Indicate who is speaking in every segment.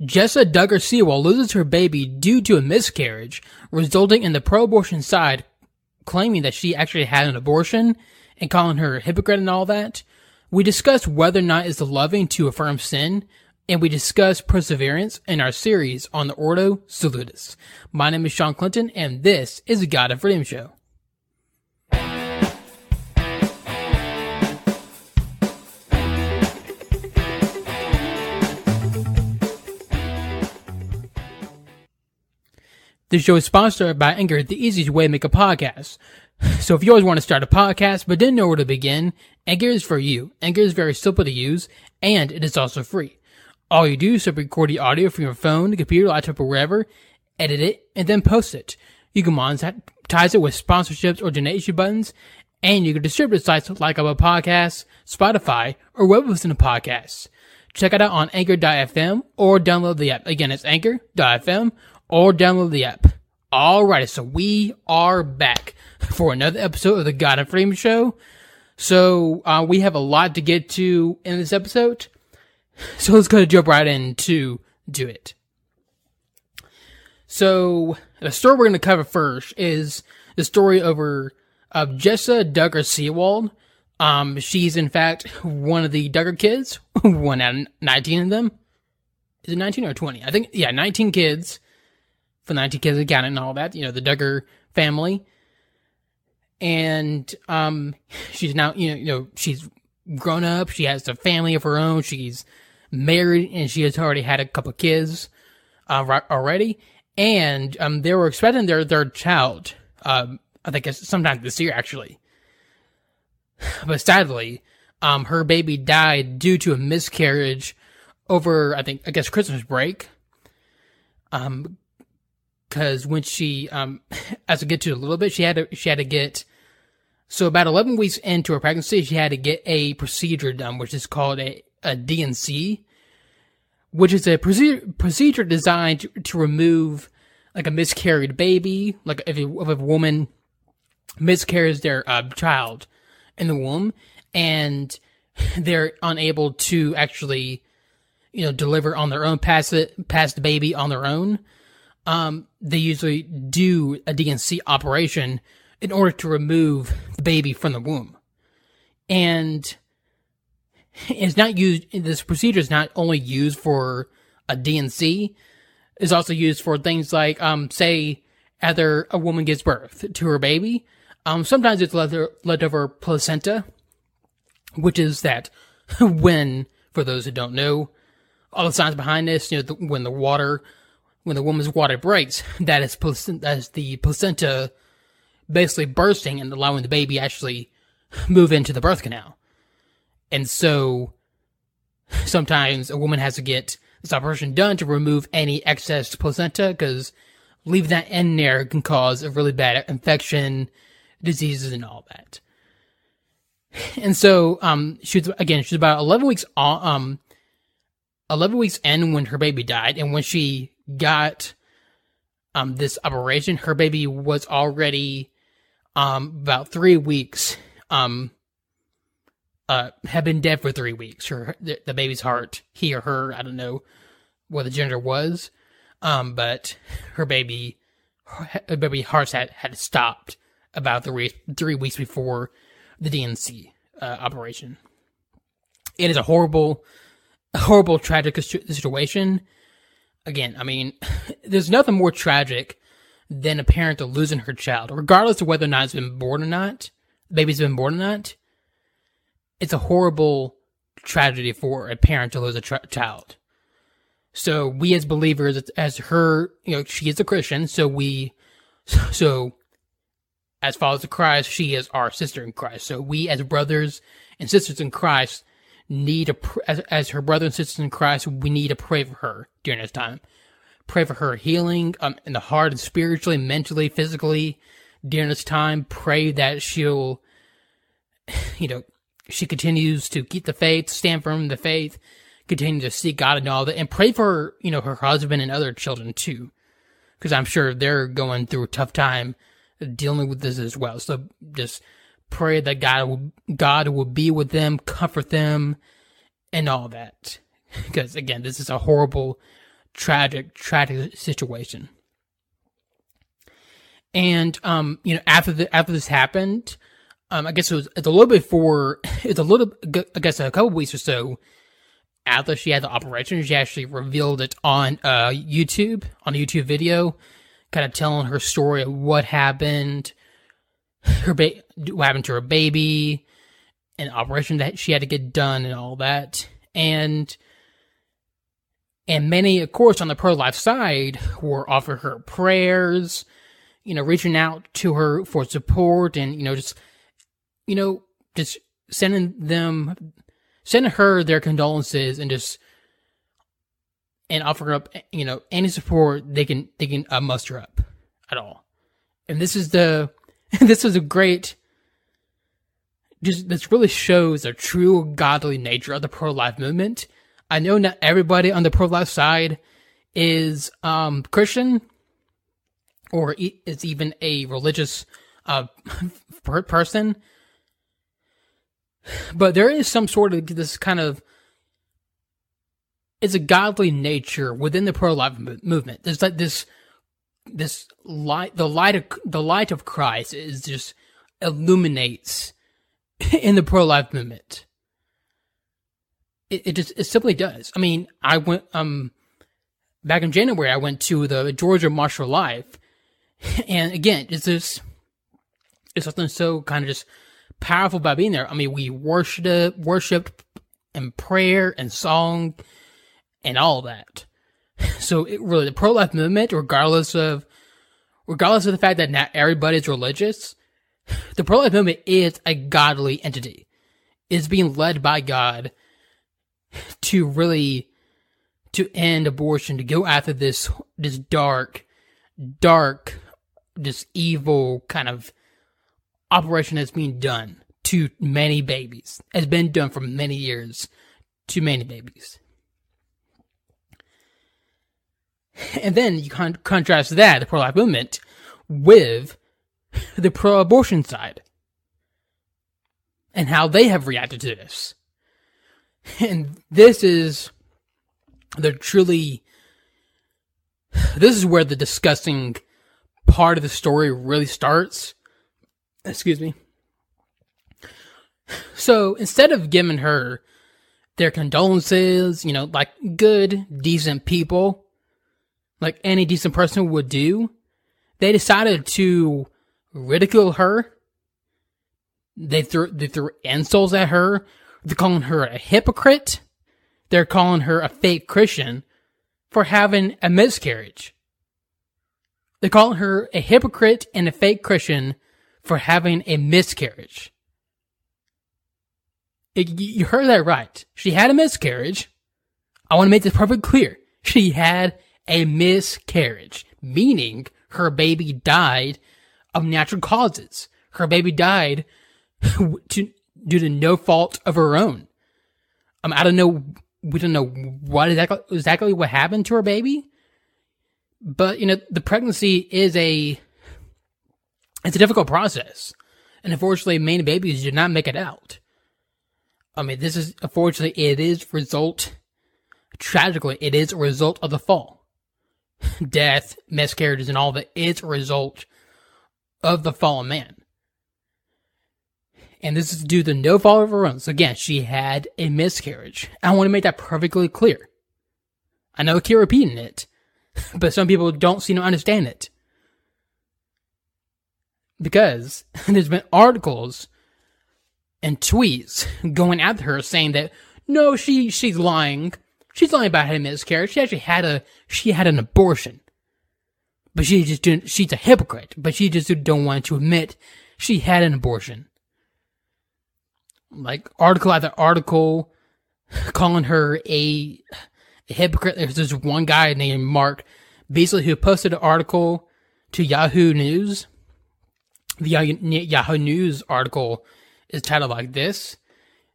Speaker 1: Jessa Duggar Seewald loses her baby due to a miscarriage, resulting in the pro-abortion side claiming that she actually had an abortion and calling her a hypocrite and all that. We discuss whether or not it's the loving to affirm sin, and we discuss perseverance in our series on the Ordo Salutis. My name is Shawn Clinton, and this is the God of Freedom Show. This show is sponsored by Anchor, the easiest way to make a podcast. So if you always want to start a podcast but didn't know where to begin, Anchor is for you. Anchor is very simple to use and it is also free. All you do is record the audio from your phone, computer, laptop, or wherever, edit it, and then post it. You can monetize it with sponsorships or donation buttons, and you can distribute sites like Apple Podcasts, Spotify, or listen to podcasts. Check it out on Anchor.fm or download the app. Again, it's Anchor.fm or download the app. Alrighty, so we are back for another episode of the God of Freedom Show. So uh, we have a lot to get to in this episode. So let's go to jump right into do it. So the story we're going to cover first is the story over of Jessa Duggar Seewald. Um, she's in fact one of the Duggar kids, one out of 19 of them. Is it 19 or 20? I think, yeah, 19 kids for 19 kids accountant and all that, you know, the Duggar family. And, um, she's now, you know, you know, she's grown up. She has a family of her own. She's married and she has already had a couple kids, uh, already. And, um, they were expecting their, their child, um, I think it's sometime this year actually. But sadly, um, her baby died due to a miscarriage over, I think, I guess Christmas break. Um, because when she, um, as we get to a little bit, she had to, she had to get, so about 11 weeks into her pregnancy, she had to get a procedure done, which is called a, a D&C, which is a procedure, procedure designed to, to remove like a miscarried baby, like if a, if a woman miscarries their uh, child in the womb and they're unable to actually, you know, deliver on their own, pass it, pass the baby on their own um, they usually do a D&C operation in order to remove the baby from the womb. And it's not used, this procedure is not only used for a D&C, it's also used for things like, um, say, either a woman gives birth to her baby, um, sometimes it's leftover, leftover placenta, which is that when, for those who don't know, all the science behind this, you know, the, when the water when the woman's water breaks, that is placenta, that is the placenta basically bursting and allowing the baby actually move into the birth canal. And so sometimes a woman has to get this operation done to remove any excess placenta because leaving that in there can cause a really bad infection, diseases, and all that. And so, um, she was, again, she was about 11 weeks on, um, 11 weeks in when her baby died. And when she got um this operation, her baby was already um about three weeks um uh had been dead for three weeks. Her the, the baby's heart, he or her, I don't know what the gender was, um, but her baby her baby heart had had stopped about three three weeks before the D&C uh, operation. It is a horrible, horrible, tragic situation again, I mean, there's nothing more tragic than a parent to losing her child, regardless of whether or not it's been born or not, baby's been born or not. It's a horrible tragedy for a parent to lose a tra- child. So we as believers, as her, you know, she is a Christian, so we, so as followers of Christ, she is our sister in Christ. So we as brothers and sisters in Christ need to, as, as her brother and sisters in Christ, we need to pray for her during this time. Pray for her healing um, in the heart and spiritually, mentally, physically during this time. Pray that she'll, you know, she continues to keep the faith, stand firm in the faith, continue to seek God and all that, and pray for, you know, her husband and other children too. Because I'm sure they're going through a tough time dealing with this as well. So just pray that God will God will be with them, comfort them, and all that. Because again, this is a horrible tragic, tragic situation. And um, you know, after the after this happened, um, I guess it was it's a little before it's a little I guess a couple weeks or so after she had the operation, she actually revealed it on uh YouTube on a YouTube video, kind of telling her story of what happened, her ba- what happened to her baby, an operation that she had to get done and all that, and and many, of course, on the pro life side were offering her prayers, you know, reaching out to her for support and, you know, just, you know, just sending them, sending her their condolences and just, and offering up, you know, any support they can, they can uh, muster up at all. And this is the, this is a great, just, this really shows the true godly nature of the pro life movement I know not everybody on the pro life side is um, Christian or is even a religious uh, person, but there is some sort of this kind of it's a godly nature within the pro life movement. There's like this this light the light of the light of Christ is just illuminates in the pro life movement it, it just it simply does. I mean, I went um back in January. I went to the Georgia for Life, and again, it's just it's something so kind of just powerful about being there. I mean, we worshipped, worshipped, and prayer and song, and all that. So it really the pro life movement, regardless of regardless of the fact that not everybody's religious, the pro life movement is a godly entity. It's being led by God to really to end abortion, to go after this this dark, dark, this evil kind of operation that's being done to many babies. Has been done for many years to many babies. And then you con- contrast that, the pro life movement, with the pro abortion side and how they have reacted to this. And this is the truly, this is where the disgusting part of the story really starts. Excuse me. So instead of giving her their condolences, you know, like good, decent people, like any decent person would do, they decided to ridicule her. They threw they threw insults at her, they're calling her a hypocrite. They're calling her a fake Christian for having a miscarriage. They're calling her a hypocrite and a fake Christian for having a miscarriage. It, you heard that right. She had a miscarriage. I want to make this perfectly clear. She had a miscarriage, meaning her baby died of natural causes. Her baby died to, due to no fault of her own. Um, I don't know. We don't know what exactly exactly what happened to her baby, but you know the pregnancy is a it's a difficult process, and unfortunately, many babies do not make it out. I mean, this is unfortunately it is result tragically it is a result of the fall, death, miscarriages, and all that. It's a result of the fallen man and this is due to no fault of her own. So again, she had a miscarriage. I want to make that perfectly clear. I know I keep repeating it, but some people don't seem to understand it. Because there's been articles and tweets going after her saying that no, she she's lying. She's lying about having a miscarriage. She actually had a she had an abortion. But she just didn't she's a hypocrite, but she just don't want to admit she had an abortion like article after article calling her a, a hypocrite. There's this one guy named Mark, basically who posted an article to Yahoo News. The Yahoo News article is titled like this.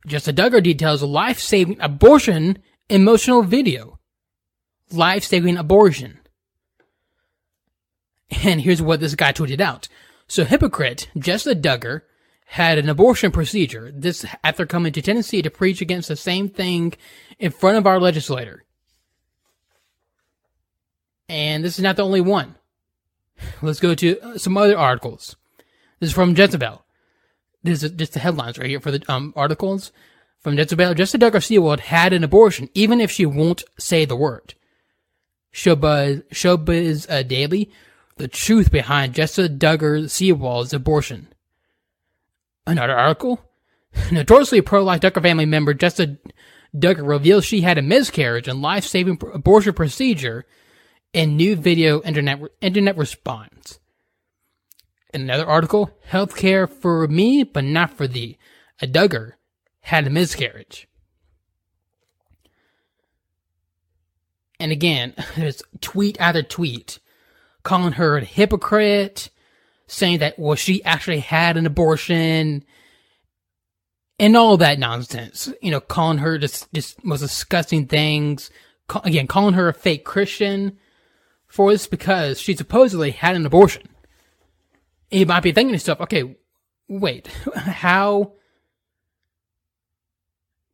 Speaker 1: Jessica Duggar details a life-saving abortion emotional video. Life-saving abortion. And here's what this guy tweeted out. So hypocrite, Jessica Duggar, had an abortion procedure. This after coming to Tennessee to preach against the same thing in front of our legislator. And this is not the only one. Let's go to uh, some other articles. This is from Jezebel. This is just the headlines right here for the um, articles from Jezebel. Jessica Duggar Seewald had an abortion, even if she won't say the word. Showbuzz, Showbiz uh, Daily, the truth behind Jessica Duggar Seewald's abortion. Another article. Notoriously pro-life Duggar family member Jessica Duggar reveals she had a miscarriage and life-saving abortion procedure in new video internet internet response. Another article, healthcare for me, but not for thee. A Duggar had a miscarriage. And again, there's tweet after tweet calling her a hypocrite, saying that, well, she actually had an abortion, and all that nonsense. You know, calling her just, just most disgusting things. again, calling her a fake Christian for this because she supposedly had an abortion. You might be thinking to yourself, okay, wait, how?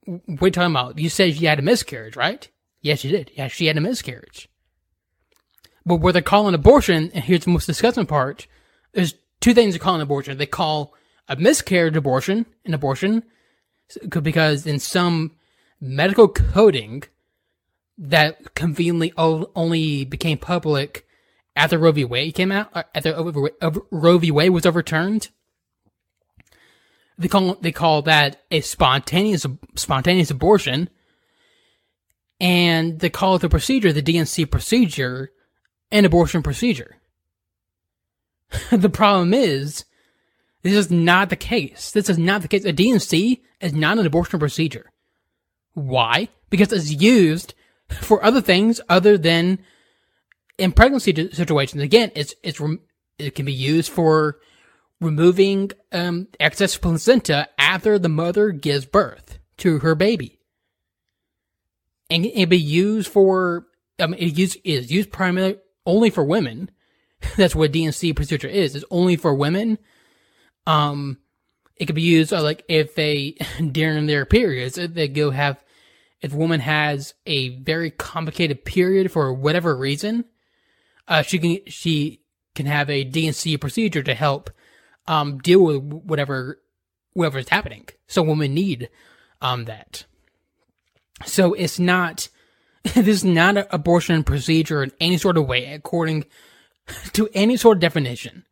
Speaker 1: You talking about? You said she had a miscarriage, right? Yes, she did. Yeah, she had a miscarriage. But where they call an abortion, and here's the most disgusting part, there's two things they call an abortion. They call a miscarriage abortion an abortion because in some medical coding that conveniently only became public after Roe v. Wade came out, after Roe v. Wade was overturned. They call they call that a spontaneous spontaneous abortion, and they call the procedure, the D&C procedure, an abortion procedure. the problem is, this is not the case. This is not the case. A D&C is not an abortion procedure. Why? Because it's used for other things other than in pregnancy situations. Again, it's it's it can be used for removing um, excess placenta after the mother gives birth to her baby, and it be used for. Um, it use, is used primarily only for women. That's what D&C procedure is. It's only for women. Um, it could be used uh, like if they during their periods they go have if a woman has a very complicated period for whatever reason, uh, she can she can have a D&C procedure to help um, deal with whatever whatever is happening. So women need um, that. So it's not this is not an abortion procedure in any sort of way, according to any sort of definition.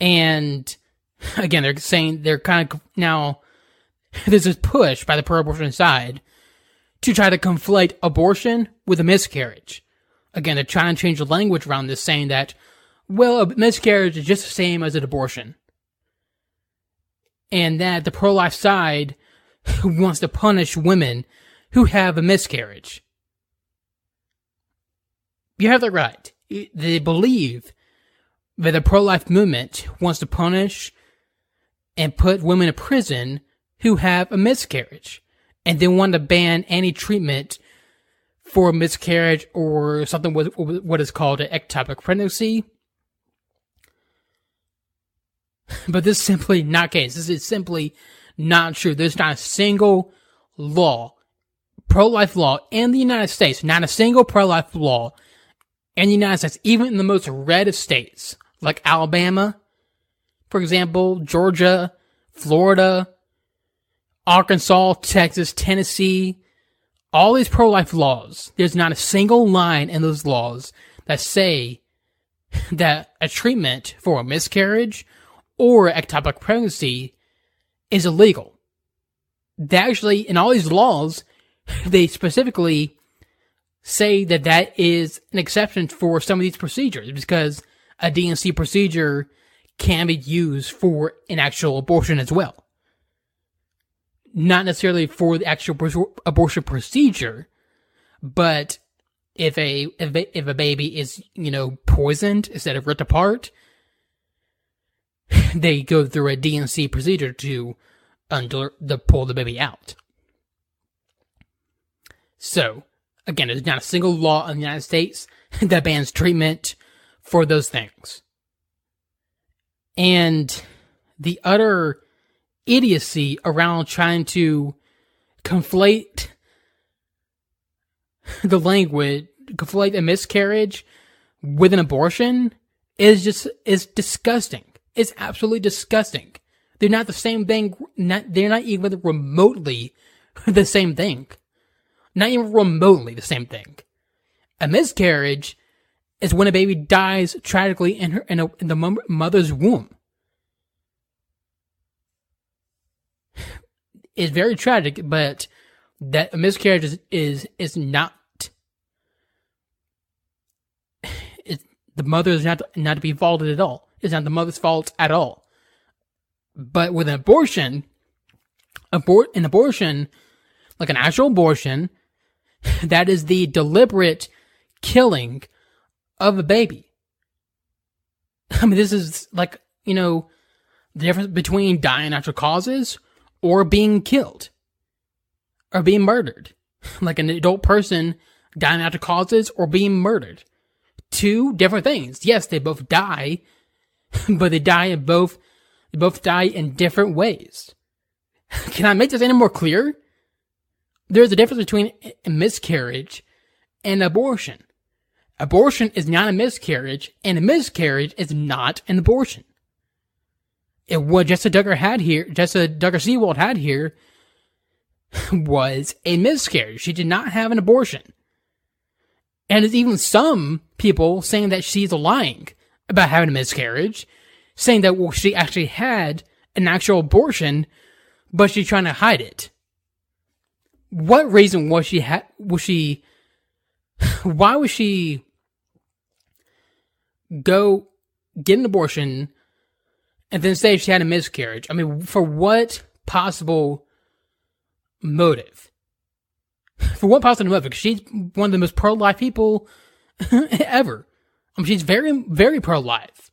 Speaker 1: And again, they're saying they're kind of now there's this push by the pro-abortion side to try to conflate abortion with a miscarriage. Again, they're trying to change the language around this, saying that, well, a miscarriage is just the same as an abortion. And that the pro-life side wants to punish women who have a miscarriage. You have that right. They believe that the pro-life movement wants to punish and put women in prison who have a miscarriage and they want to ban any treatment for a miscarriage or something with what is called an ectopic pregnancy. But this is simply not case. This is simply not true. There's not a single law, pro-life law in the United States, not a single pro-life law in the United States, even in the most red of states, like Alabama, for example, Georgia, Florida, Arkansas, Texas, Tennessee, all these pro-life laws, there's not a single line in those laws that say that a treatment for a miscarriage or ectopic pregnancy is illegal. Actually, in all these laws, they specifically say that that is an exception for some of these procedures because a D&C procedure can be used for an actual abortion as well not necessarily for the actual abortion procedure, but if a, if a if a baby is you know poisoned instead of ripped apart, they go through a D&C procedure to under the pull the baby out. So again, there's not a single law in the United States that bans treatment for those things. And the utter idiocy around trying to conflate the language conflate a miscarriage with an abortion is just is disgusting. It's absolutely disgusting. They're not the same thing. Not, they're not even remotely the same thing. Not even remotely the same thing. A miscarriage is when a baby dies tragically in her in, a, in the mother's womb. It's very tragic, but that a miscarriage is is, is not. It, the mother is not not to be faulted at all. It's not the mother's fault at all. But with an abortion, abort an abortion, like an actual abortion, that is the deliberate killing of a baby. I mean, this is like, you know, the difference between dying natural causes or being killed or being murdered. Like an adult person dying natural causes or being murdered. Two different things. Yes, they both die, but they die in both, they both die in different ways. Can I make this any more clear? There's a difference between a miscarriage and abortion. Abortion is not a miscarriage, and a miscarriage is not an abortion. It, what Jessica Duggar had here, Jessica Duggar Seewald had here, was a miscarriage. She did not have an abortion. And there's even some people saying that she's lying about having a miscarriage, saying that well, she actually had an actual abortion, but she's trying to hide it. What reason was she ha- was she why was she go get an abortion and then say she had a miscarriage? I mean, for what possible motive? For what possible motive? Because she's one of the most pro life people ever. She's very, very pro life.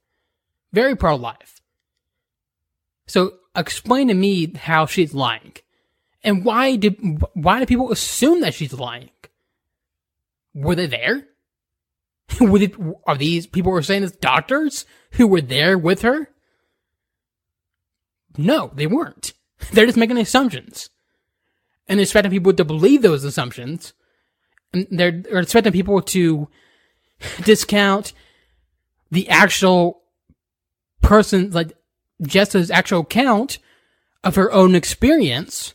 Speaker 1: Very pro life. So explain to me how she's lying. And why did why do people assume that she's lying? Were they there? were they, are these people who are saying this doctors who were there with her? No, they weren't. They're just making assumptions. And they're expecting people to believe those assumptions. And they're, they're expecting people to discount the actual person, like Jessa's actual account of her own experience.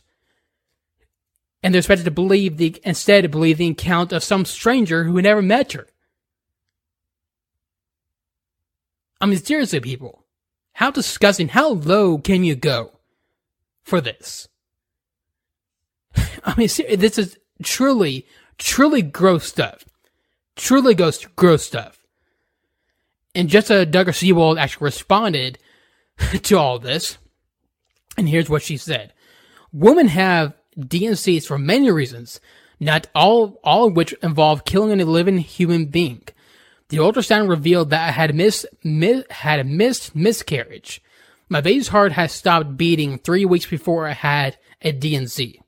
Speaker 1: And they're expected to believe the, instead to believe the account of some stranger who never met her. I mean, seriously, people. How disgusting, how low can you go for this? I mean, this is truly, truly gross stuff. Truly gross, gross stuff. And uh, Duggar Seewald actually responded to all this. And here's what she said. Women have D&Cs for many reasons, not all, all of which involve killing a living human being. The ultrasound revealed that I had missed, mis- had a missed miscarriage. My baby's heart had stopped beating three weeks before I had a D&C.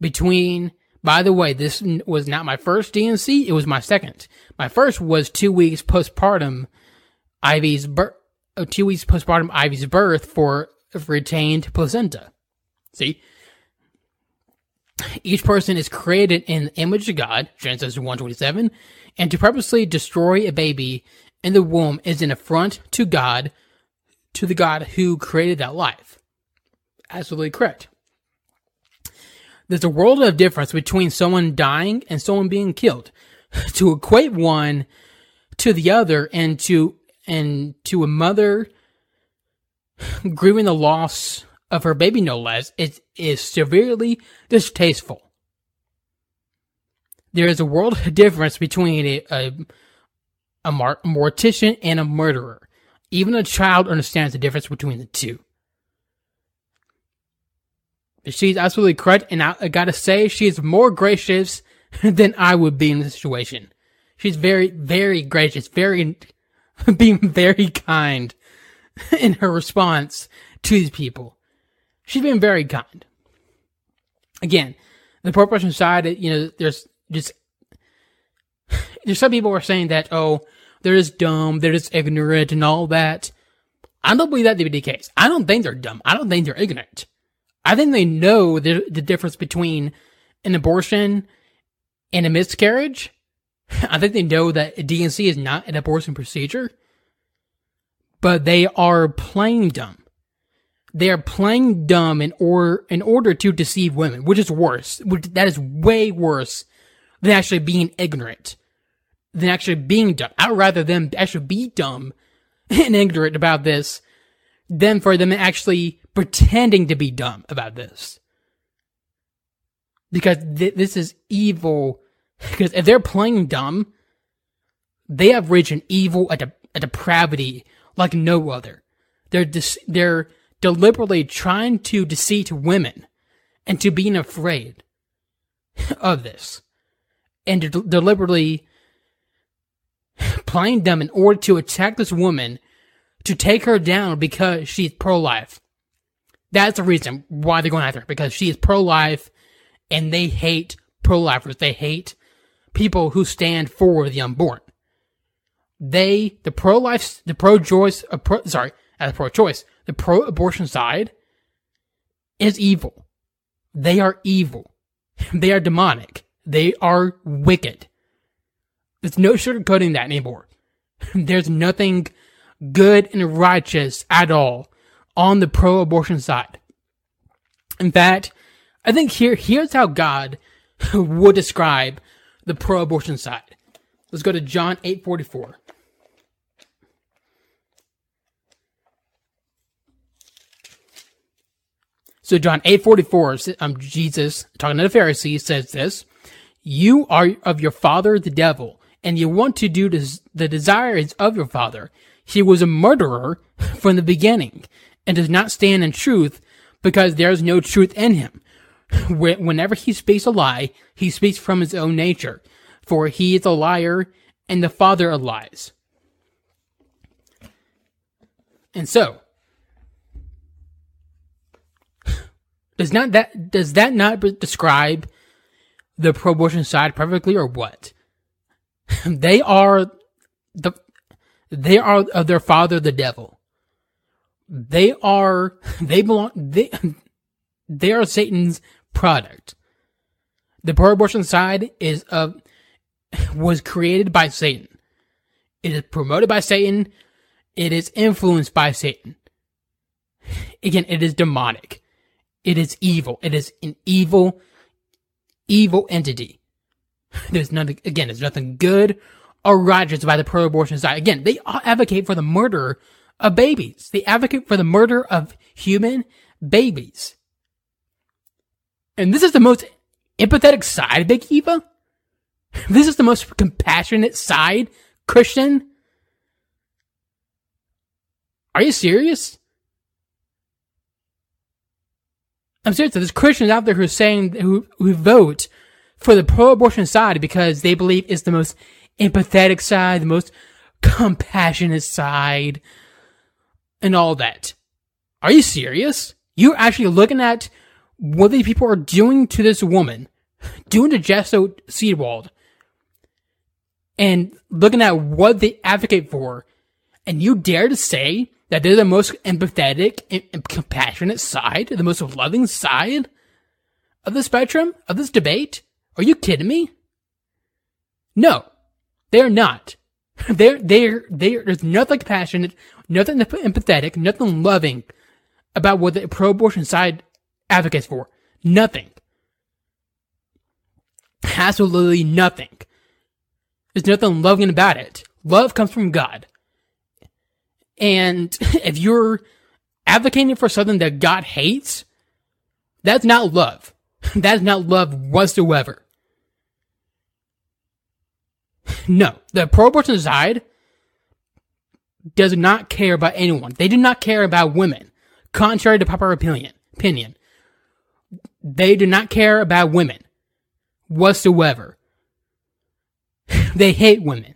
Speaker 1: Between, by the way, this was not my first D&C, it was my second. My first was two weeks postpartum Ivy's birth, uh, two weeks postpartum Ivy's birth for retained placenta. See? Each person is created in the image of God, Genesis 127, and to purposely destroy a baby in the womb is an affront to God, to the God who created that life. Absolutely correct. There's a world of difference between someone dying and someone being killed. to equate one to the other and to and to a mother grieving the loss of her baby no less is, is severely distasteful there is a world of difference between a, a, a mortician and a murderer. Even a child understands the difference between the two. She's absolutely correct, and I, I gotta say, she's more gracious than I would be in this situation. She's very, very gracious, very, being very kind in her response to these people. She's been very kind. Again, the proportion side, you know, there's just there's some people are saying that oh they're just dumb, they're just ignorant and all that. I don't believe that to be the case. I don't think they're dumb. I don't think they're ignorant. I think they know the, the difference between an abortion and a miscarriage, I think they know that D&C is not an abortion procedure, but they are playing dumb. They are playing dumb in order in order to deceive women, which is worse. That is way worse than actually being ignorant, than actually being dumb. I'd rather them actually be dumb and ignorant about this than for them actually pretending to be dumb about this. Because th- this is evil. Because if they're playing dumb, they have reached an evil, a, de- a depravity like no other. They're dis- they're deliberately trying to deceive women and to being afraid of this, and de- deliberately playing dumb in order to attack this woman to take her down because she's pro-life. That's the reason why they're going after her because she is pro-life, and they hate pro-lifers. They hate people who stand for the unborn. They, the pro-life, the pro-choice, uh, pro, sorry, as pro-choice, the pro-abortion side is evil. They are evil. They are demonic. They are wicked. There's no sugarcoating that anymore. There's nothing good and righteous at all on the pro-abortion side. In fact, I think here here's how God would describe the pro-abortion side. Let's go to John 8:44. So John 8:44, um, Jesus talking to the Pharisees says this, "You are of your father the devil, and you want to do des- the desires of your father. He was a murderer from the beginning, and does not stand in truth because there is no truth in him. Whenever he speaks a lie, he speaks from his own nature, for he is a liar and the father of lies." And so, Does not that does that not describe the pro-abortion side perfectly, or what? they are the they are of their father, the devil. They are they belong they they are Satan's product. The pro-abortion side is of was created by Satan. It is promoted by Satan. It is influenced by Satan. Again, it is demonic. It is evil. It is an evil, evil entity. There's nothing, again, there's nothing good or righteous by the pro-abortion side. Again, they advocate for the murder of babies. the advocate for the murder of human babies. And this is the most empathetic side, Big Eva. This is the most compassionate side, Christian. Are you serious? I'm serious. There's Christians out there who are saying who who vote for the pro-abortion side because they believe it's the most empathetic side, the most compassionate side, and all that. Are you serious? You're actually looking at what these people are doing to this woman, doing to Jesse Seewald, and looking at what they advocate for, and you dare to say that they're the most empathetic and compassionate side, the most loving side of the spectrum of this debate? Are you kidding me? No, they're not. They're, they're, they're, there's nothing compassionate, nothing empathetic, nothing loving about what the pro-abortion side advocates for. Nothing. Absolutely nothing. There's nothing loving about it. Love comes from God. And if you're advocating for something that God hates, that's not love. That's not love whatsoever. No, the pro-abortion side does not care about anyone. They do not care about women, contrary to popular opinion. Opinion. They do not care about women whatsoever. they hate women.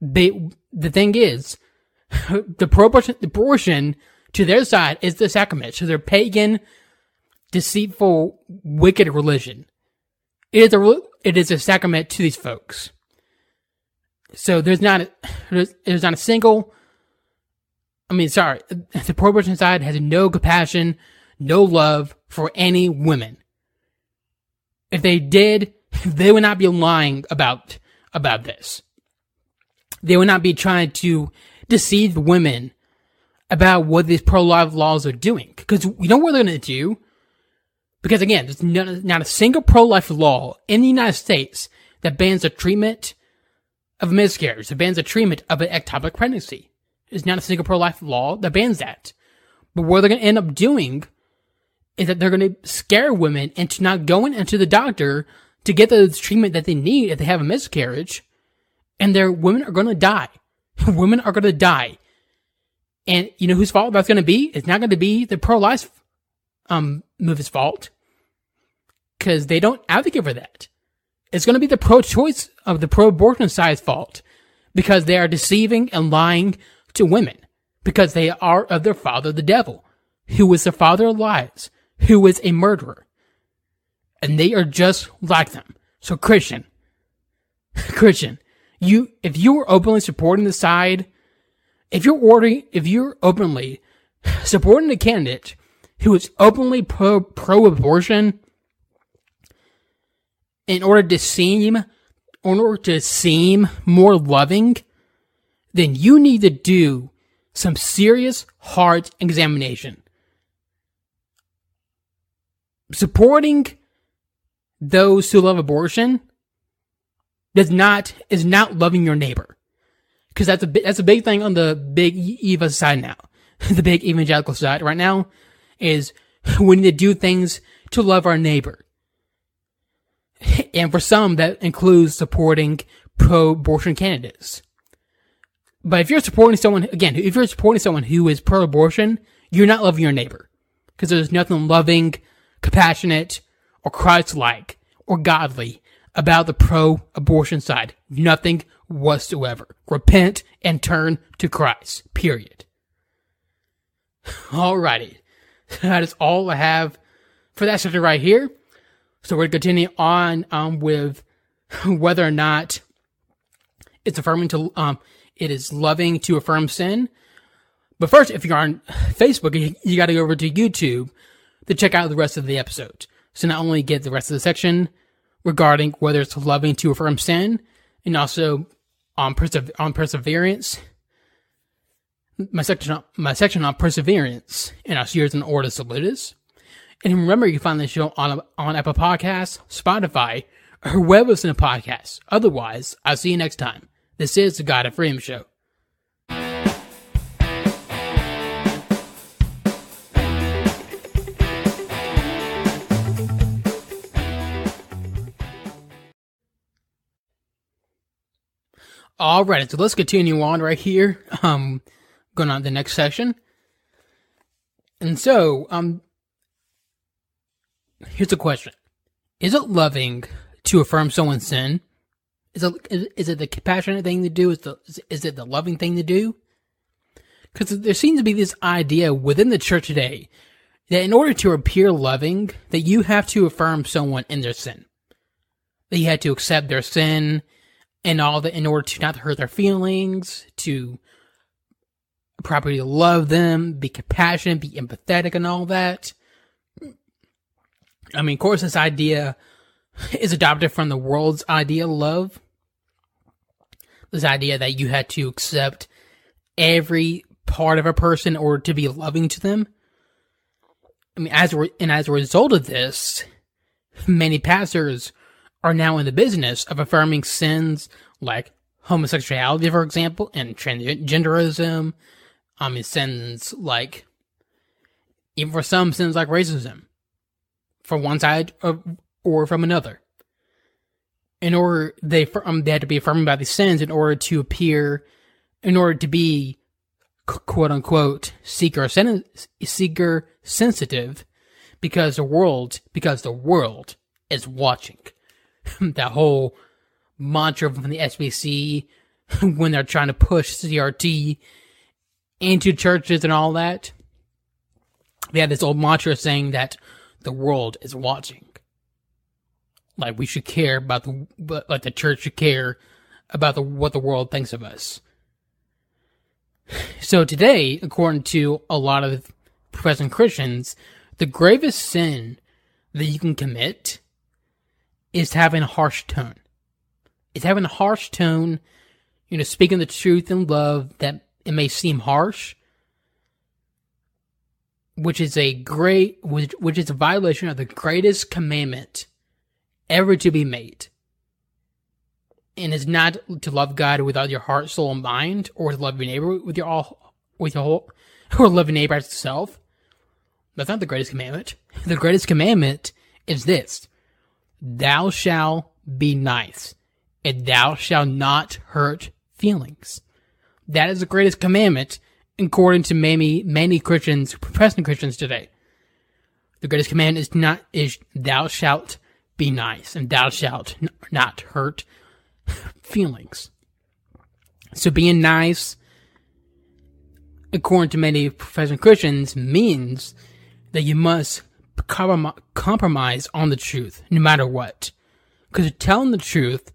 Speaker 1: They. The thing is, the pro-abortion, the abortion to their side is the sacrament to their pagan, deceitful, wicked religion. It is a it is a sacrament to these folks. So there's not a, there's, not a single. I mean, sorry, the pro-abortion side has no compassion, no love for any women. If they did they would not be lying about about this. They would not be trying to deceive women about what these pro-life laws are doing. Because you know what they're going to do? Because again, there's not, not a single pro-life law in the United States that bans the treatment of miscarriage, that bans the treatment of an ectopic pregnancy. There's not a single pro-life law that bans that. But what they're going to end up doing is that they're going to scare women into not going into the doctor to get the treatment that they need if they have a miscarriage, and their women are going to die. women are going to die. And you know whose fault that's going to be? It's not going to be the pro-life um movement's fault because they don't advocate for that. It's going to be the pro-choice of the pro-abortion side's fault because they are deceiving and lying to women because they are of their father, the devil, who is the father of lies, who is a murderer and they are just like them. So Christian, Christian, you, if you are openly supporting the side, if you're ordering, if you're openly supporting a candidate who is openly pro, pro-abortion in order to seem, in order to seem more loving, then you need to do some serious heart examination. Supporting those who love abortion does not is not loving your neighbor. Because that's a that's a big thing on the big Eva side now, the big evangelical side right now is we need to do things to love our neighbor, and for some that includes supporting pro-abortion candidates. But if you're supporting someone again, if you're supporting someone who is pro-abortion, you're not loving your neighbor because there's nothing loving, compassionate, or Christ-like or godly about the pro-abortion side. Nothing whatsoever. Repent and turn to Christ. Period. Alrighty. That is all I have for that section right here. So we're continuing on um, with whether or not it's affirming to um, it is loving to affirm sin. But first, if you're on Facebook, you, you got to go over to YouTube to check out the rest of the episode. So not only get the rest of the section regarding whether it's loving to affirm sin, and also on perse- on perseverance. My section on, my section on perseverance and our series on Ordo Salutis. And remember, you can find the show on on Apple Podcasts, Spotify, or wherever listen to podcasts. Otherwise, I'll see you next time. This is the God of Freedom Show. All right, so let's continue on right here. Um, going on to the next section. And so, um, here's a question: Is it loving to affirm someone's sin? Is it is it the compassionate thing to do? Is the is it the loving thing to do? Because there seems to be this idea within the church today that in order to appear loving, that you have to affirm someone in their sin. That you had to accept their sin and all that in order to not hurt their feelings, to properly love them, be compassionate, be empathetic, and all that. I mean, of course, this idea is adopted from the world's idea of love. This idea that you had to accept every part of a person order to be loving to them. I mean, as re- and as a result of this, many pastors are now in the business of affirming sins like homosexuality, for example, and transgenderism. I mean, sins like, even for some sins like racism, for one side or, or from another. In order, they, um, they had to be affirmed by these sins in order to appear, in order to be, quote unquote, seeker, sen- seeker sensitive, because the world, because the world is watching. that whole mantra from the SBC when they're trying to push CRT into churches and all that. They had this old mantra saying that the world is watching. Like we should care about the, like the church should care about the, what the world thinks of us. So today, according to a lot of professing Christians, the gravest sin that you can commit is having a harsh tone. It's having a harsh tone, you know, speaking the truth in love that it may seem harsh, which is a great, which, which is a violation of the greatest commandment ever to be made. And is not to love God with all your heart, soul, and mind, or to love your neighbor with your all, with your whole, or love your neighbor as yourself. That's not the greatest commandment. The greatest commandment is this. Thou shalt be nice, and thou shalt not hurt feelings. That is the greatest commandment, according to many, many Christians, professing Christians today. The greatest command is not, is thou shalt be nice, and thou shalt not hurt feelings. So being nice, according to many professing Christians, means that you must compromise on the truth, no matter what. Because telling the truth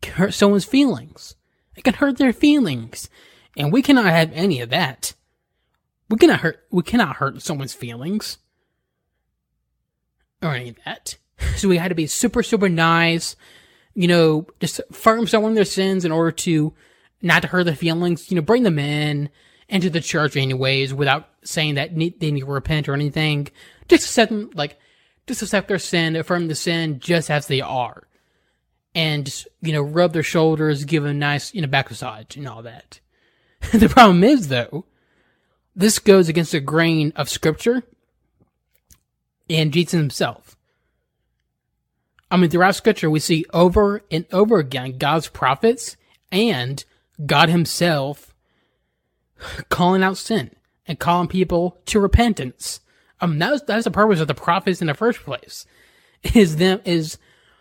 Speaker 1: can hurt someone's feelings. It can hurt their feelings. And we cannot have any of that. We cannot hurt, we cannot hurt someone's feelings. Or any of that. So we had to be super, super nice. You know, just affirm someone their sins in order to not to hurt their feelings. You know, bring them in into the church anyways without saying that they need to repent or anything. Just accept them, like, just accept their sin, affirm the sin just as they are. And, you know, rub their shoulders, give them a nice, you know, back massage and all that. the problem is, though, this goes against the grain of scripture and Jesus himself. I mean, throughout scripture, we see over and over again God's prophets and God himself calling out sin and calling people to repentance. Um, that was, that's the purpose of the prophets in the first place. Is them, is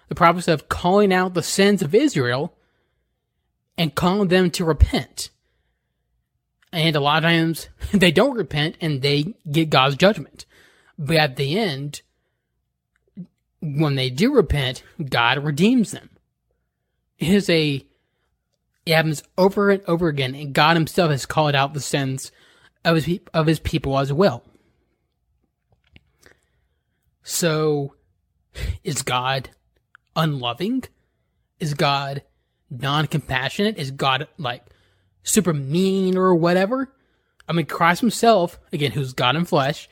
Speaker 1: the purpose of calling out the sins of Israel and calling them to repent. And a lot of times they don't repent and they get God's judgment. But at the end, when they do repent, God redeems them. It is a it happens over and over again, and God Himself has called out the sins of His of His people as well. So, is God unloving? Is God non-compassionate? Is God like super mean or whatever? I mean, Christ Himself, again, who's God in flesh,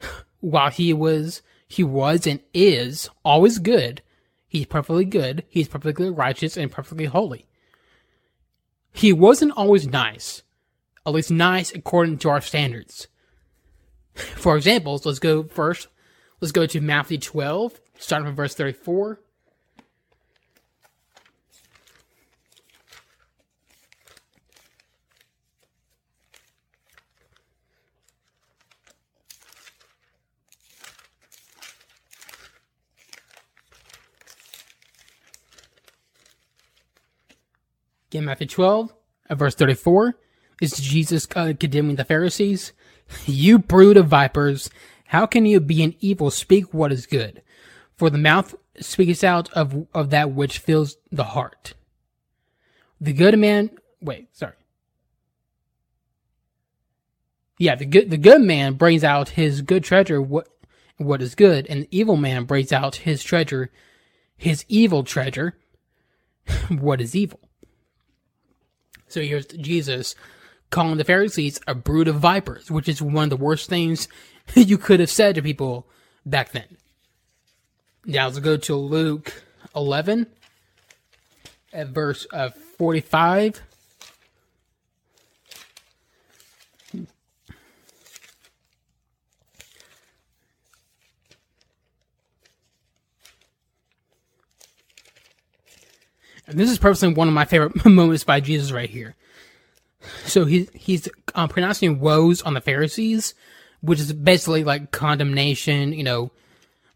Speaker 1: while He was He was and is always good. He's perfectly good. He's perfectly righteous and perfectly holy he wasn't always nice. At least nice according to our standards. For examples, let's go first. Let's go to Matthew 12, starting from verse 34. Again, Matthew 12, verse 34 is Jesus uh, condemning the Pharisees. You brood of vipers, how can you be an evil speak what is good? For the mouth speaks out of, of that which fills the heart. The good man, wait, sorry. Yeah, the good, the good man brings out his good treasure, what, what is good, and the evil man brings out his treasure, his evil treasure, what is evil. So here's Jesus calling the Pharisees a brood of vipers, which is one of the worst things you could have said to people back then. Now let's go to Luke 11 at verse uh, 45. And this is personally one of my favorite moments by Jesus right here. So he, he's um, pronouncing woes on the Pharisees, which is basically like condemnation, you know,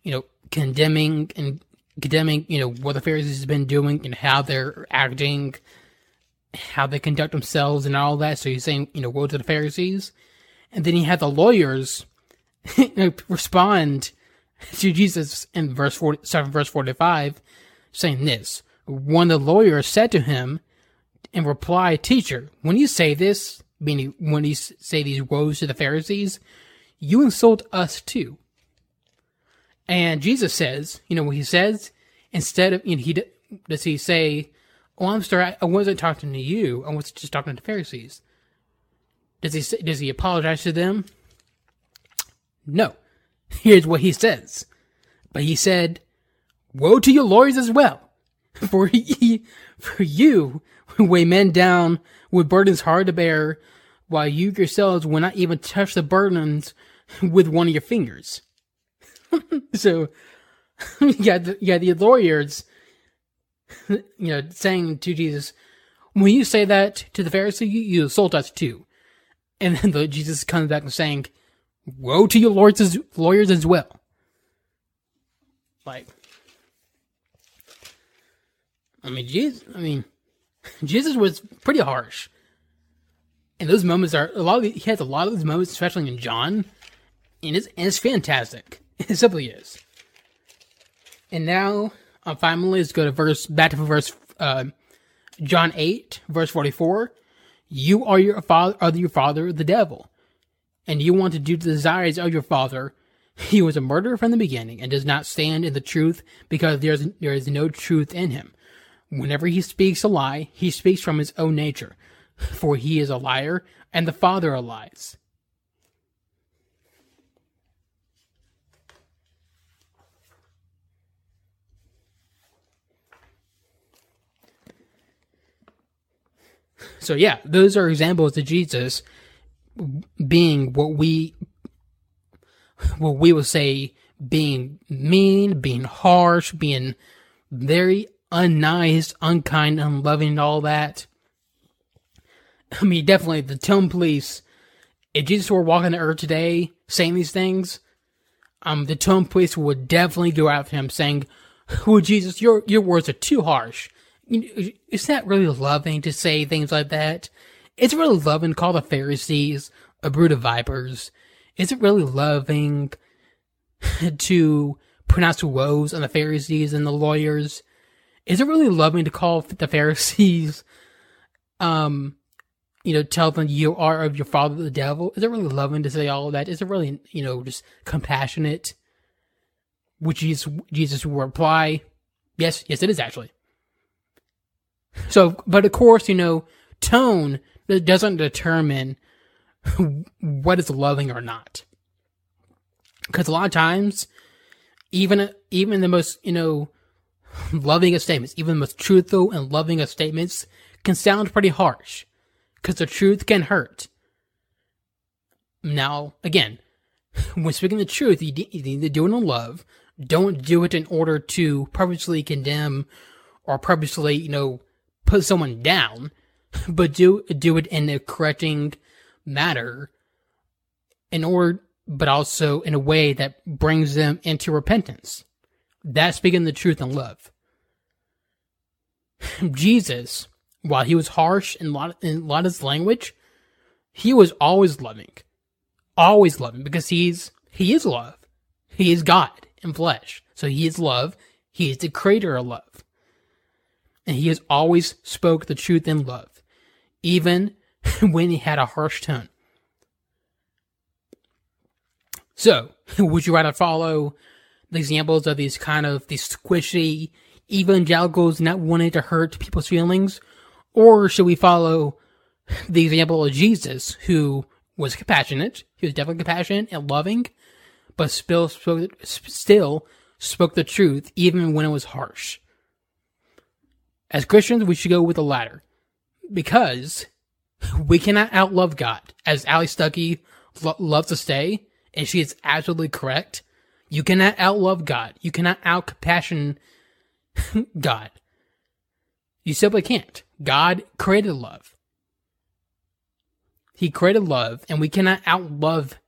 Speaker 1: you know, condemning and condemning, you know, what the Pharisees have been doing and how they're acting, how they conduct themselves and all that. So he's saying, you know, woe to the Pharisees. And then he had the lawyers respond to Jesus in verse 40, sorry, verse 45, saying this, one of the lawyers said to him in reply, Teacher, when you say this, meaning when you say these woes to the Pharisees, you insult us too. And Jesus says, you know what he says? instead of you know, he does he say, "Oh, I'm sorry, I wasn't talking to you. I was just talking to the Pharisees." Does he does he apologize to them? No. Here's what he says. But he said, "Woe to you lawyers as well, for ye, for you weigh men down with burdens hard to bear, while you yourselves will not even touch the burdens with one of your fingers." so, yeah, the, the lawyers, you know, saying to Jesus, "When you say that to the Pharisee, you, you insult us too." And then the, Jesus comes back and saying, "Woe to you, lawyers as, lawyers as well." Like, I mean, Jesus. I mean, Jesus was pretty harsh. And those moments are a lot of. He has a lot of those moments, especially in John, and it's and it's fantastic. It simply is. And now, uh, finally, let's go to verse back to verse uh, John eight, verse forty four. You are your father, are your father, the devil, and you want to do the desires of your father. He was a murderer from the beginning and does not stand in the truth because there is there is no truth in him. Whenever he speaks a lie, he speaks from his own nature, for he is a liar and the father of lies. So yeah, those are examples of Jesus being what we what we would say being mean, being harsh, being very unnice, unkind, unloving, all that. I mean, definitely the tone police. If Jesus were walking the earth today saying these things, um, the tone police would definitely go after him, saying, "Well, Jesus, your your words are too harsh is that really loving to say things like that? Is it really loving to call the Pharisees a brood of vipers? Is it really loving to pronounce woes on the Pharisees and the lawyers? Is it really loving to call the Pharisees, um, you know, tell them you are of your father the devil? Is it really loving to say all of that? Is it really, you know, just compassionate? Which Jesus, Jesus will reply, yes, yes, it is actually. So, but of course, you know, tone doesn't determine what is loving or not. Because a lot of times, even even the most you know loving of statements, even the most truthful and loving of statements, can sound pretty harsh. Because the truth can hurt. Now, again, when speaking the truth, you, you need to do it in love. Don't do it in order to purposely condemn or purposely, you know, put someone down, but do do it in a correcting manner in order but also in a way that brings them into repentance. That's speaking the truth in love. Jesus, while he was harsh in a lot, in a lot of his language, he was always loving. Always loving because he's he is love. He is God in flesh. So he is love. He is the creator of love and he has always spoke the truth in love, even when he had a harsh tone. So, would you rather follow examples of these kind of these squishy evangelicals not wanting to hurt people's feelings, or should we follow the example of Jesus, who was compassionate, he was definitely compassionate and loving, but still spoke, still spoke the truth even when it was harsh? As Christians, we should go with the latter. Because we cannot outlove God. As Allie Stuckey lo- loves to say, and she is absolutely correct, you cannot outlove God. You cannot out-compassion God. You simply can't. God created love. He created love, and we cannot outlove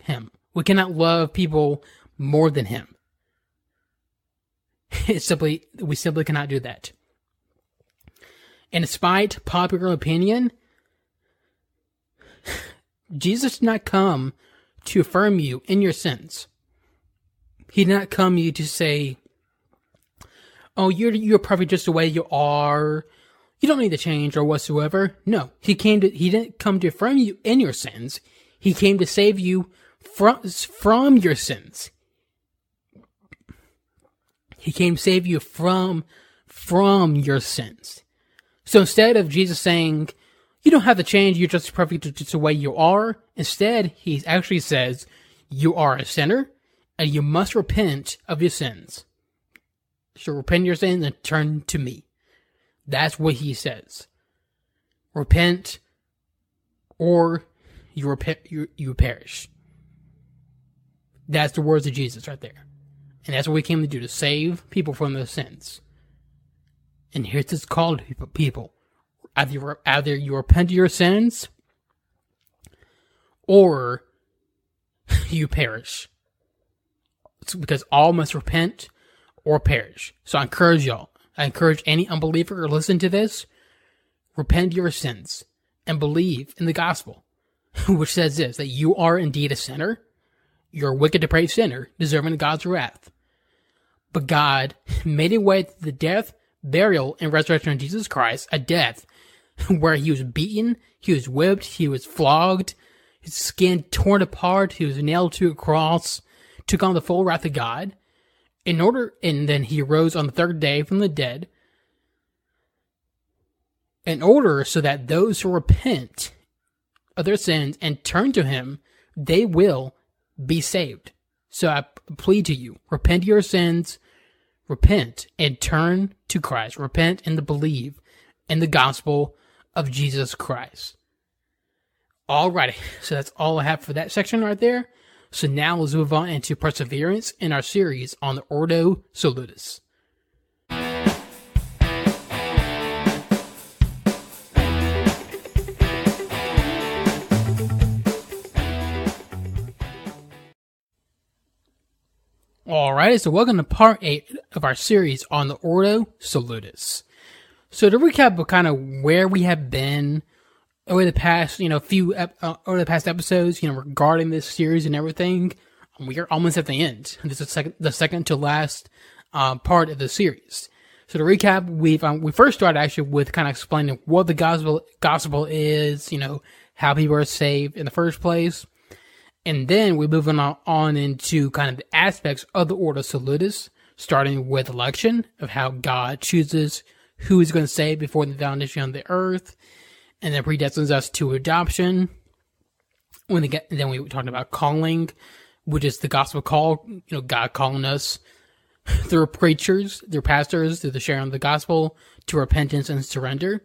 Speaker 1: Him. We cannot love people more than Him. It's simply, we simply cannot do that. And despite popular opinion, Jesus did not come to affirm you in your sins. He did not come you to say, "Oh, you're you're perfect just the way you are. You don't need to change or whatsoever." No, he came to he didn't come to affirm you in your sins. He came to save you from from your sins. He came to save you from, from your sins. So instead of Jesus saying, you don't have to change, you're just perfect just the way you are, instead, he actually says, you are a sinner and you must repent of your sins. So repent your sins and turn to me. That's what he says. Repent or you repent you, you perish. That's the words of Jesus right there. And that's what we came to do, to save people from their sins. And here's this call to people. Either, either you repent of your sins, or you perish. Because all must repent or perish. So I encourage y'all. I encourage any unbeliever to listen to this. Repent your sins and believe in the gospel, which says this, that you are indeed a sinner. You're a wicked, depraved sinner, deserving God's wrath. But God made a way through the death, burial, and resurrection of Jesus Christ, a death where he was beaten, he was whipped, he was flogged, his skin torn apart, he was nailed to a cross, took on the full wrath of God. In order, and then he rose on the third day from the dead, in order so that those who repent of their sins and turn to him, they will be saved. So I plead to you, repent of your sins, repent and turn to Christ. Repent and believe in the gospel of Jesus Christ. Alrighty, so that's all I have for that section right there. So now let's move on into perseverance in our series on the Ordo Salutis. Alright, so welcome to part 8 of our series on the Ordo Salutis. So to recap kind of where we have been over the past, you know, few, uh, over the past episodes, you know, regarding this series and everything, we are almost at the end. This is the second, the second to last, uh, part of the series. So to recap, we've, um, we first started actually with kind of explaining what the gospel, gospel is, you know, how people are saved in the first place and then we're moving on, on into kind of the aspects of the Ordo Salutis, starting with election, of how God chooses who is going to save before the foundation of the earth, and then predestines us to adoption. When they get, then we talked about calling, which is the gospel call, you know, God calling us through preachers, through pastors, through the sharing of the gospel to repentance and surrender.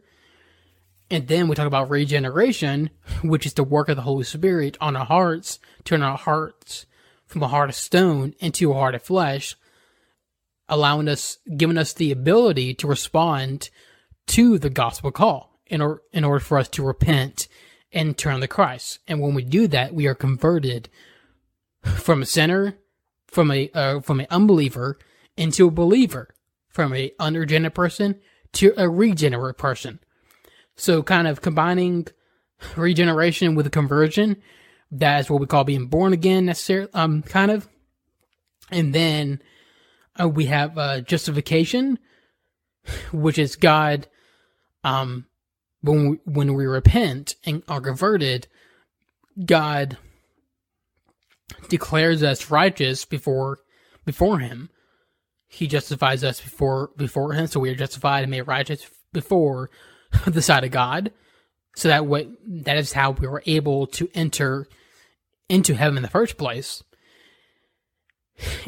Speaker 1: And then we talk about regeneration, which is the work of the Holy Spirit on our hearts, turn our hearts from a heart of stone into a heart of flesh, allowing us, giving us the ability to respond to the gospel call in order, in order for us to repent and turn to Christ. And when we do that, we are converted from a sinner, from a, uh, from an unbeliever into a believer, from a unregenerate person to a regenerate person so kind of combining regeneration with conversion, that's what we call being born again necessarily, um, kind of. And then uh, we have uh, justification, which is God, um, when we, when we repent and are converted, God declares us righteous before before Him. He justifies us before before Him, so we are justified and made righteous before the sight of God. So that way, that is how we were able to enter into heaven in the first place.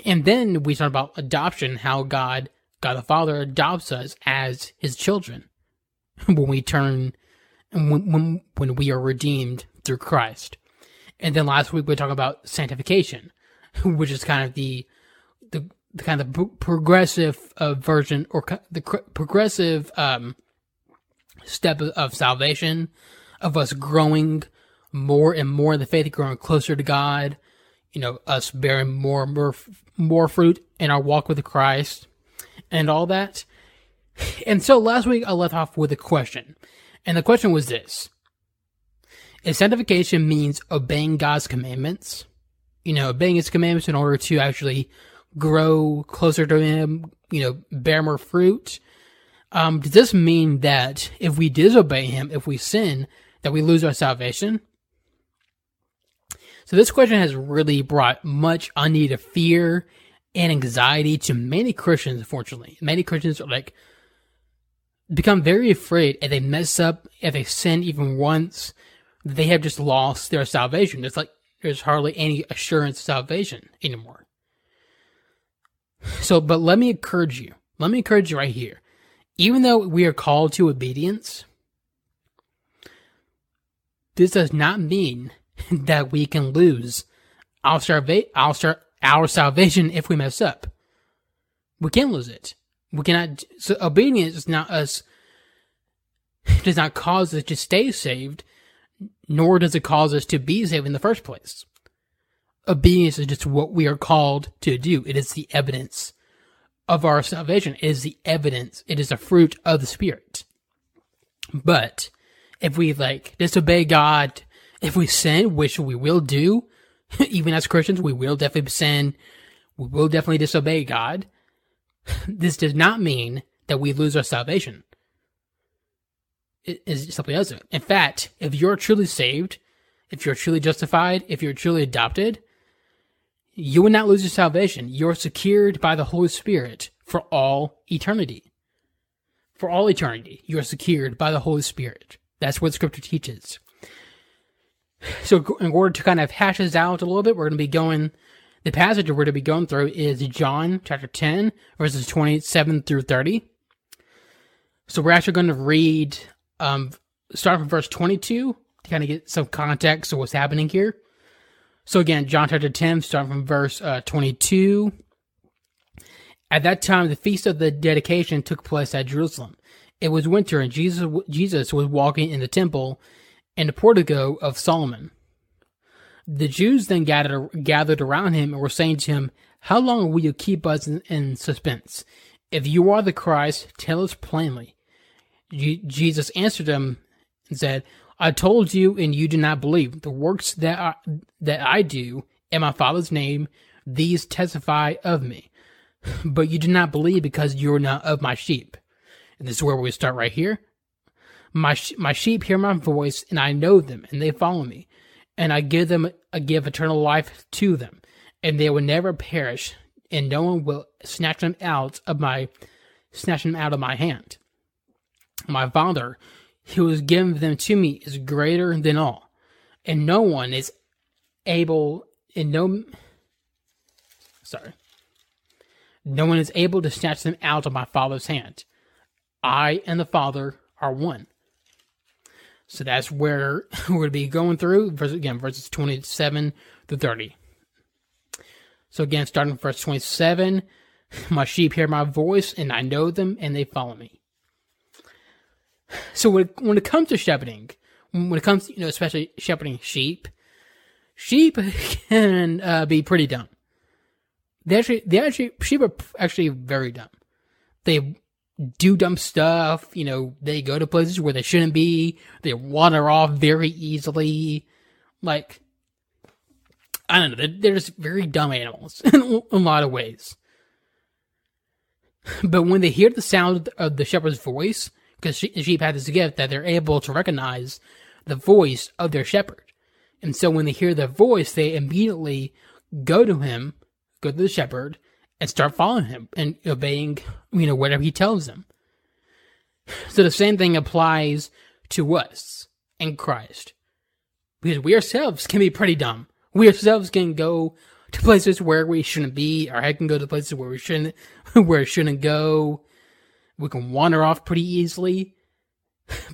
Speaker 1: And then we talk about adoption, how God, God the Father adopts us as his children when we turn, when, when, when we are redeemed through Christ. And then last week we talked about sanctification, which is kind of the, the, the kind of progressive uh, version or the progressive, um, step of salvation, of us growing more and more in the faith, growing closer to God, you know, us bearing more more, more fruit in our walk with Christ and all that. And so last week I left off with a question. And the question was this. If sanctification means obeying God's commandments, you know, obeying his commandments in order to actually grow closer to him, you know, bear more fruit, um, does this mean that if we disobey him, if we sin, that we lose our salvation? So this question has really brought much unneeded fear and anxiety to many Christians, unfortunately. Many Christians are like, become very afraid if they mess up, if they sin even once, they have just lost their salvation. It's like there's hardly any assurance of salvation anymore. So, but let me encourage you. Let me encourage you right here. Even though we are called to obedience, this does not mean that we can lose our, salva- our, our salvation if we mess up. We can lose it. We cannot. So obedience is not us. Does not cause us to stay saved, nor does it cause us to be saved in the first place. Obedience is just what we are called to do. It is the evidence of our salvation. It is the evidence. It is a fruit of the Spirit. But if we like disobey God, if we sin, which we will do, even as Christians, we will definitely sin. We will definitely disobey God. This does not mean that we lose our salvation. It is simply doesn't. In fact, if you're truly saved, if you're truly justified, if you're truly adopted, you will not lose your salvation. You're secured by the Holy Spirit for all eternity. For all eternity, you are secured by the Holy Spirit. That's what Scripture teaches. So, in order to kind of hash this out a little bit, we're going to be going. The passage we're to be going through is John chapter 10, verses 27 through 30. So, we're actually going to read, um, start from verse 22 to kind of get some context of what's happening here. So, again, John chapter 10, starting from verse uh, 22. At that time, the feast of the dedication took place at Jerusalem. It was winter, and Jesus Jesus was walking in the temple in the portico of Solomon. The Jews then gathered, gathered around him and were saying to him, How long will you keep us in, in suspense? If you are the Christ, tell us plainly. Jesus answered them and said, I told you, and you do not believe. The works that I, that I do in my Father's name, these testify of me. But you do not believe because you are not of my sheep. And this is where we start right here. My my sheep hear my voice, and I know them, and they follow me, and I give them I give eternal life to them, and they will never perish, and no one will snatch them out of my snatch them out of my hand. My Father, who has given them to me, is greater than all, and no one is able, and no, sorry, no one is able to snatch them out of my Father's hand. I and the Father are one. So that's where we're going to be going through, again, verses 27 to 30. So again, starting verse 27, my sheep hear my voice, and I know them, and they follow me. So when, when it comes to shepherding, when it comes to, you know, especially shepherding sheep, sheep can uh, be pretty dumb. They actually, they actually, sheep are actually very dumb. They do dumb stuff. You know, they go to places where they shouldn't be. They wander off very easily. Like, I don't know. They're, they're just very dumb animals in a lot of ways. But when they hear the sound of the shepherd's voice, because sheep have this gift that they're able to recognize the voice of their shepherd. And so when they hear the voice, they immediately go to him, go to the shepherd, and start following him and obeying, you know, whatever he tells them. So the same thing applies to us in Christ. Because we ourselves can be pretty dumb. We ourselves can go to places where we shouldn't be. Our head can go to places where we shouldn't, where it shouldn't go. We can wander off pretty easily.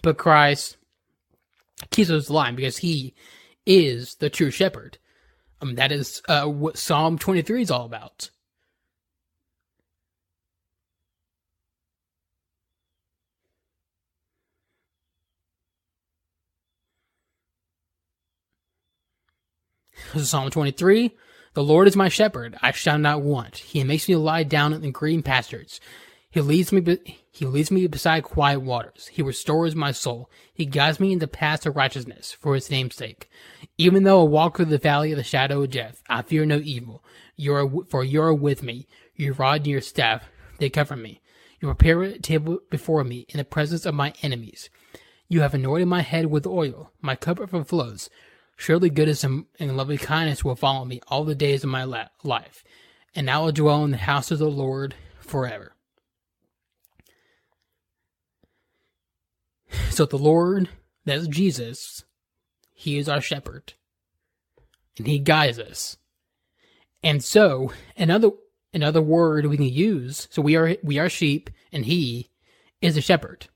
Speaker 1: But Christ keeps us alive because he is the true shepherd. Mean, that is uh, what Psalm 23 is all about. Psalm 23. The Lord is my shepherd, I shall not want. He makes me lie down in green pastures. He leads me, be- he leads me beside quiet waters. He restores my soul. He guides me in the paths of righteousness for his name's sake. Even though I walk through the valley of the shadow of death, I fear no evil. You are, for you are with me. Your rod and your staff, they comfort me. You prepare a table before me in the presence of my enemies. You have anointed my head with oil. My cup overflows. Surely goodness and, and loving kindness will follow me all the days of my la- life, and I will dwell in the house of the Lord forever. So the Lord, that is Jesus, He is our shepherd. And He guides us. And so another another word we can use, so we are we are sheep, and He is a shepherd.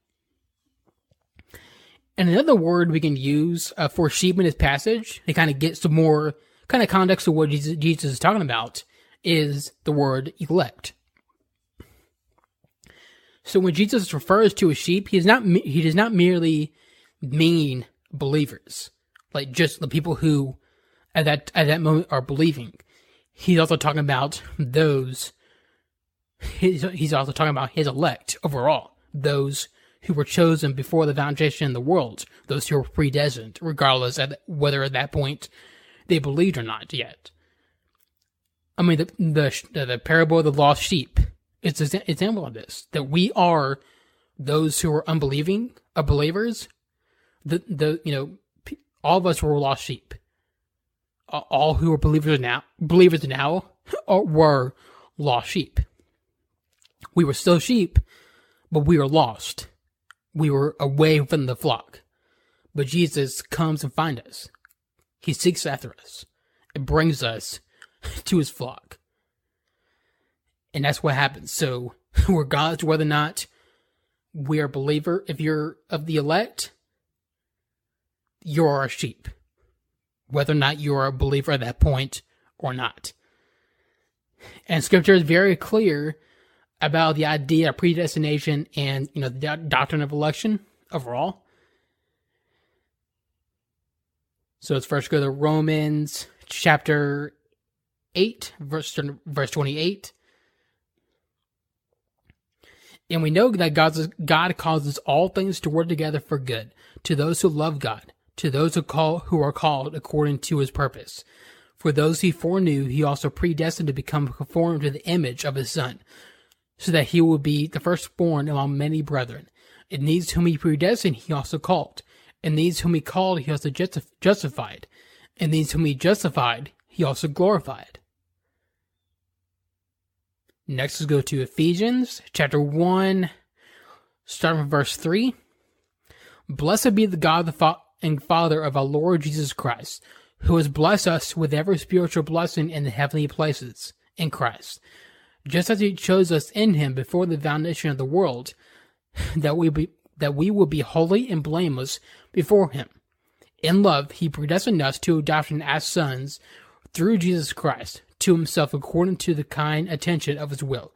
Speaker 1: And another word we can use uh, for sheep in this passage to kind of get some more kind of context of what Jesus, Jesus is talking about is the word elect. So when Jesus refers to a sheep, he does not he does not merely mean believers, like just the people who at that at that moment are believing. He's also talking about those. He's, he's also talking about his elect overall, those who were chosen before the foundation of the world, those who were predestined, regardless of whether at that point they believed or not yet. I mean, the the, the parable of the lost sheep is an example of this that we are those who are unbelieving, uh, unbelievers. The the you know all of us were lost sheep. All who are believers now, believers now, were lost sheep. We were still sheep, but we were lost. We were away from the flock. But Jesus comes and finds us. He seeks after us and brings us to his flock. And that's what happens. So, regardless whether or not we are a believer, if you're of the elect, you're a sheep. Whether or not you're a believer at that point or not. And scripture is very clear about the idea of predestination and, you know, the doctrine of election overall. So let's first go to Romans chapter 8, verse, verse 28. And we know that God's, God causes all things to work together for good to those who love God, to those who call who are called according to his purpose. For those he foreknew, he also predestined to become conformed to the image of his son, so that he would be the firstborn among many brethren. And these whom he predestined, he also called. And these whom he called, he also justified. And these whom he justified, he also glorified. Next, let's go to Ephesians chapter 1, starting from verse 3. Blessed be the God the fa- and Father of our Lord Jesus Christ, who has blessed us with every spiritual blessing in the heavenly places in Christ, just as he chose us in him before the foundation of the world, that we be that we will be holy and blameless before him. In love, he predestined us to adoption as sons through Jesus Christ to himself according to the kind attention of his will,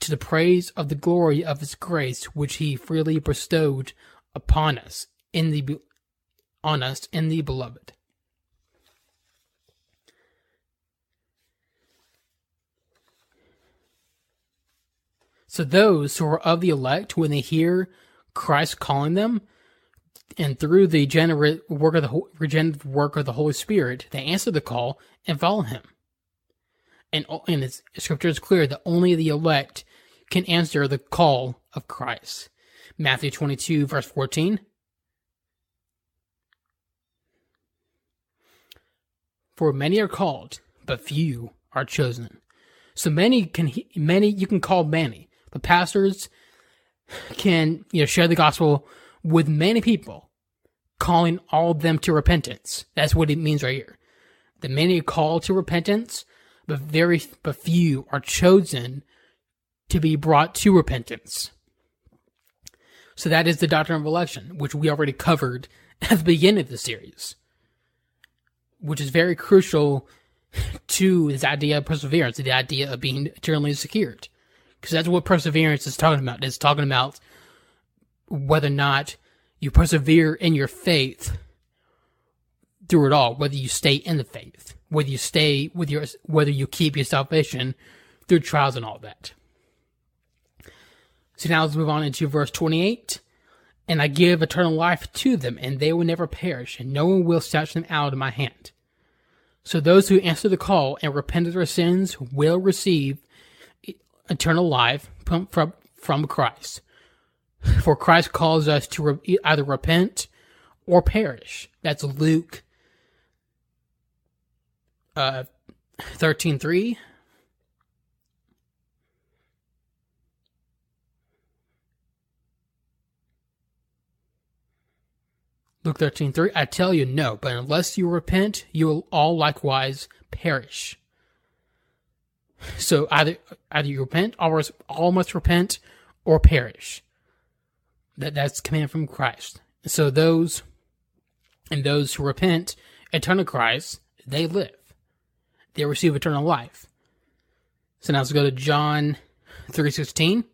Speaker 1: to the praise of the glory of his grace which he freely bestowed upon us in the on us in the beloved. So those who are of the elect, when they hear Christ calling them, and through the work of the regenerative work of the Holy Spirit, they answer the call and follow Him and and the scripture is clear that only the elect can answer the call of Christ. Matthew 22 verse 14. For many are called, but few are chosen. So many can many you can call many. The pastors can you know share the gospel with many people, calling all of them to repentance. That's what it means right here. The many called to repentance, but very but few are chosen to be brought to repentance. So that is the doctrine of election, which we already covered at the beginning of the series, which is very crucial to this idea of perseverance, the idea of being eternally secured. Because that's what perseverance is talking about. It's talking about whether or not you persevere in your faith through it all, whether you stay in the faith whether you stay with your whether you keep your salvation through trials and all that. So now let's move on into verse 28. And I give eternal life to them, and they will never perish, and no one will snatch them out of my hand. So those who answer the call and repent of their sins will receive eternal life from, from, from Christ. For Christ calls us to re- either repent or perish. That's Luke uh, 13 3. Luke 13, 3, I tell you, no, but unless you repent, you will all likewise perish. So either either you repent, or all must repent, or perish. That that's command from Christ. So those and those who repent and turn to Christ, they live. They receive eternal life. So now let's go to John three sixteen.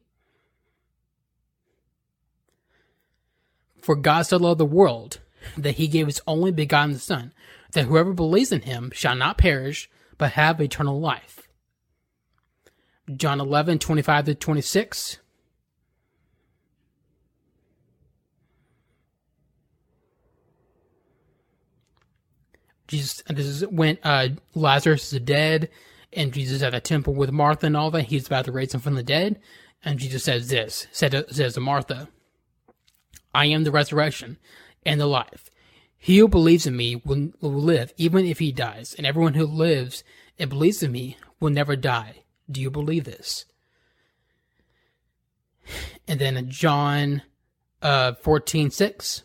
Speaker 1: For God so loved the world that he gave his only begotten Son, that whoever believes in him shall not perish, but have eternal life. John 11, 25 to 26. Jesus, this is when uh, Lazarus is dead, and Jesus at the temple with Martha and all that. He's about to raise him from the dead, and Jesus says this: said, says to Martha, I am the resurrection and the life. He who believes in me will, will live even if he dies, and everyone who lives and believes in me will never die. Do you believe this? And then John uh, 14, 6,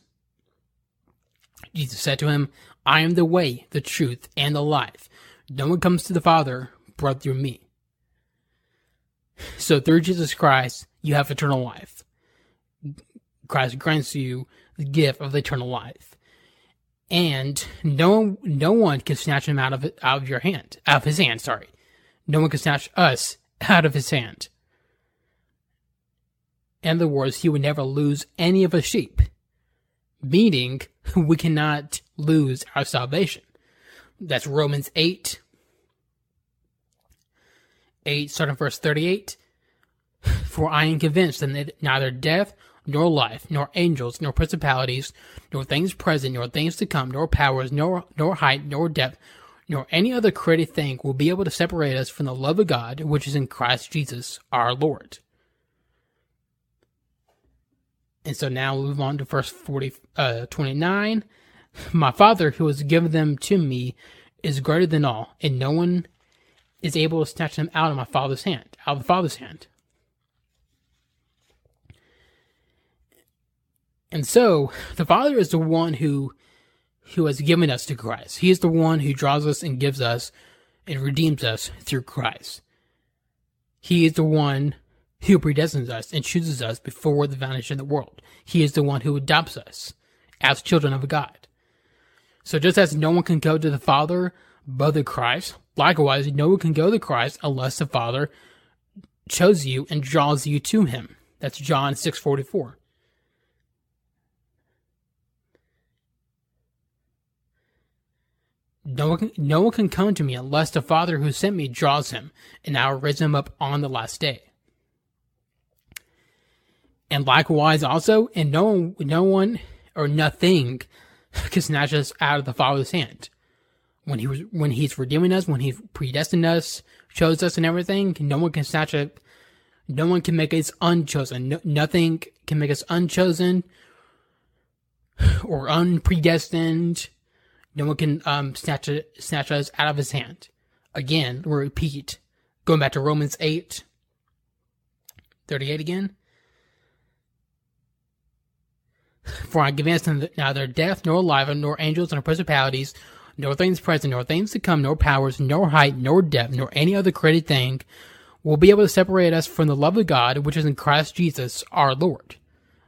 Speaker 1: Jesus said to him, I am the way, the truth, and the life. No one comes to the Father but through me. So through Jesus Christ, you have eternal life. Christ grants you the gift of eternal life. And no no one can snatch him out of out of your hand, out of his hand, sorry. No one can snatch us out of his hand. In other words, he would never lose any of his sheep. Meaning we cannot lose our salvation. That's Romans 8. 8, starting verse 38. For I am convinced that neither death nor life, nor angels, nor principalities, nor things present, nor things to come, nor powers, nor nor height, nor depth, nor any other created thing will be able to separate us from the love of God which is in Christ Jesus our Lord. And so now we'll move on to verse 40, uh, 29. My Father who has given them to me is greater than all, and no one is able to snatch them out of my Father's hand, out of the Father's hand. And so the Father is the one who who has given us to Christ. He is the one who draws us and gives us and redeems us through Christ. He is the one who predestines us and chooses us before the foundation of the world. He is the one who adopts us as children of God. So just as no one can go to the Father but the Christ, likewise no one can go to Christ unless the Father chose you and draws you to him. That's John 644. No one, can, no one can come to me unless the Father who sent me draws him, and I will raise him up on the last day. And likewise also, and no one, no one or nothing can snatch us out of the Father's hand. When he was, when he's redeeming us, when he predestined us, chose us and everything, no one can snatch it. No one can make us unchosen. No, nothing can make us unchosen or unpredestined no one can um, snatch, snatch us out of his hand. Again, we repeat, going back to Romans 8, 38 again. For I give neither death, nor life, nor angels, nor principalities, nor things present, nor things to come, nor powers, nor height, nor depth, nor any other created thing will be able to separate us from the love of God, which is in Christ Jesus our Lord.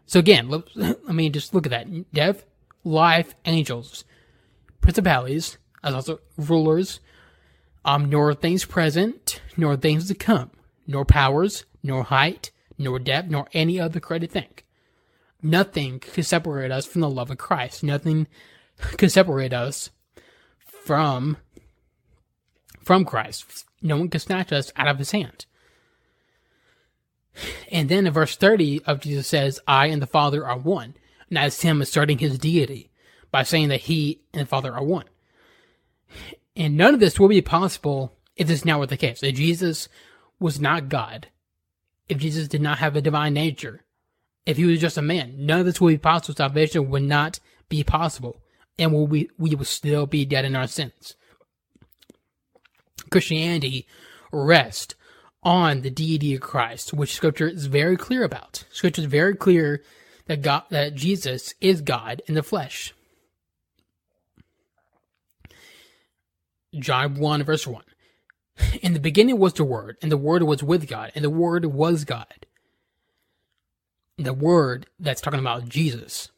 Speaker 1: So again, let, I mean, just look at that. Death, life, angels principalities, as also rulers, um, nor things present, nor things to come, nor powers, nor height, nor depth, nor any other created thing. Nothing could separate us from the love of Christ. Nothing could separate us from from Christ. No one could snatch us out of his hand. And then in verse 30 of Jesus says, I and the Father are one. And that's him asserting his deity by saying that he and the Father are one. And none of this will be possible if this now were the case. If Jesus was not God, if Jesus did not have a divine nature, if he was just a man, none of this would be possible. Salvation would not be possible. And we, we would still be dead in our sins. Christianity rests on the deity of Christ, which scripture is very clear about. Scripture is very clear that God, that Jesus is God in the flesh. John 1 verse 1. In the beginning was the Word, and the Word was with God, and the Word was God. The Word that's talking about Jesus.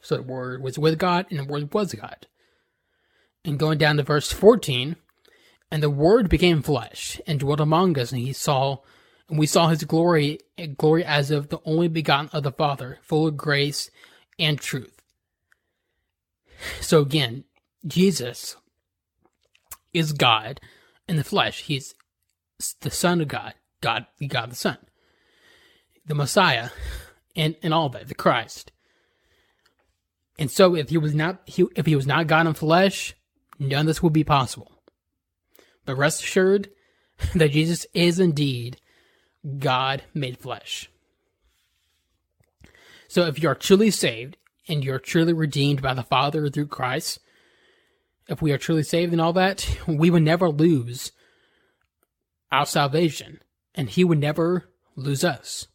Speaker 1: So the Word was with God, and the Word was God. And going down to verse 14, and the Word became flesh and dwelt among us, and he saw, and we saw his glory, glory as of the only begotten of the Father, full of grace and truth. So again, Jesus is God in the flesh. He's the Son of God, God, God the Son, the Messiah, and and all that, the Christ. And so, if he was not, he, if he was not God in flesh, none of this would be possible. But rest assured that Jesus is indeed God made flesh. So, if you are truly saved and you're truly redeemed by the Father through Christ, if we are truly saved and all that, we would never lose our salvation, and He would never lose us.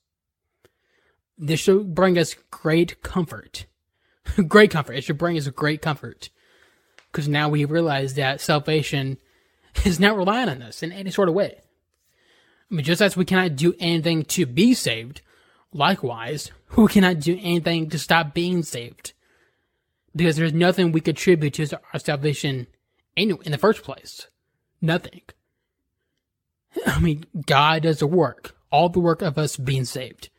Speaker 1: This should bring us great comfort. great comfort. It should bring us great comfort. Because now we realize that salvation is not relying on us in any sort of way. I mean, just as we cannot do anything to be saved, likewise, we cannot do anything to stop being saved because there's nothing we contribute to our salvation in the first place. Nothing. I mean, God does the work, all the work of us being saved.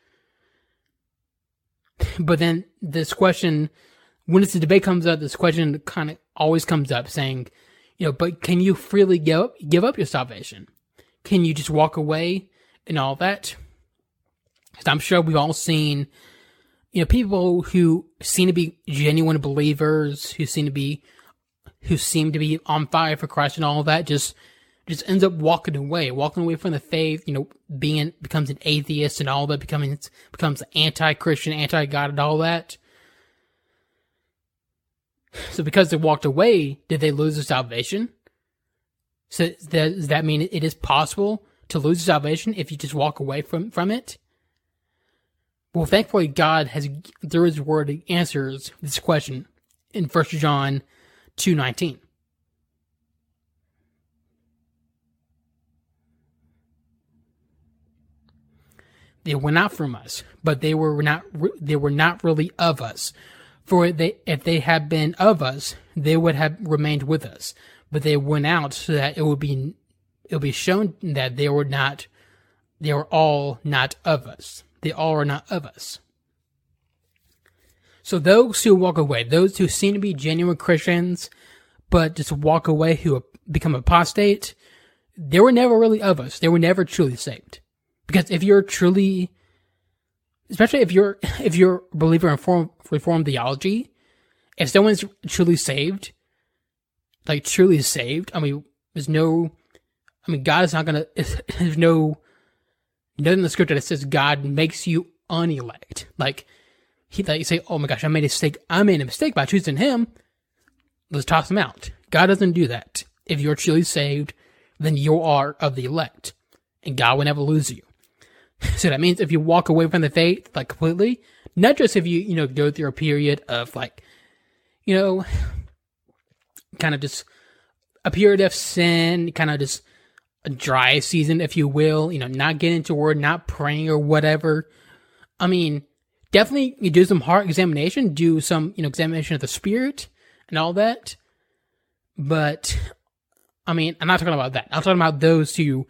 Speaker 1: But then this question, when this debate comes up, this question kind of always comes up saying, you know, but can you freely give up, give up your salvation? Can you just walk away and all that? Because I'm sure we've all seen you know, people who seem to be genuine believers, who seem to be, who seem to be on fire for Christ and all of that, just, just ends up walking away, walking away from the faith, you know, being, becomes an atheist and all that, becoming, becomes anti-Christian, anti-God and all that. So because they walked away, did they lose their salvation? So does that mean it is possible to lose salvation if you just walk away from, from it? Well, thankfully, God has, through His Word, answers this question in 1 John 2.19. They were not from us, but they were not they were not really of us. For they, if they had been of us, they would have remained with us. But they went out so that it would be it would be shown that they were not they were all not of us they all are not of us. So those who walk away, those who seem to be genuine Christians, but just walk away who become apostate, they were never really of us. They were never truly saved. Because if you're truly, especially if you're, if you're a believer in reform, reform theology, if someone's truly saved, like truly saved, I mean, there's no, I mean, God is not gonna, there's no nothing in the scripture that says God makes you unelect. Like he like you say, Oh my gosh, I made a mistake I made a mistake by choosing him. Let's toss him out. God doesn't do that. If you're truly saved, then you are of the elect. And God will never lose you. So that means if you walk away from the faith, like completely, not just if you, you know, go through a period of like, you know, kind of just a period of sin, kind of just dry season, if you will, you know, not getting to word, not praying or whatever. I mean, definitely you do some heart examination, do some, you know, examination of the spirit and all that. But I mean, I'm not talking about that. I'm talking about those who,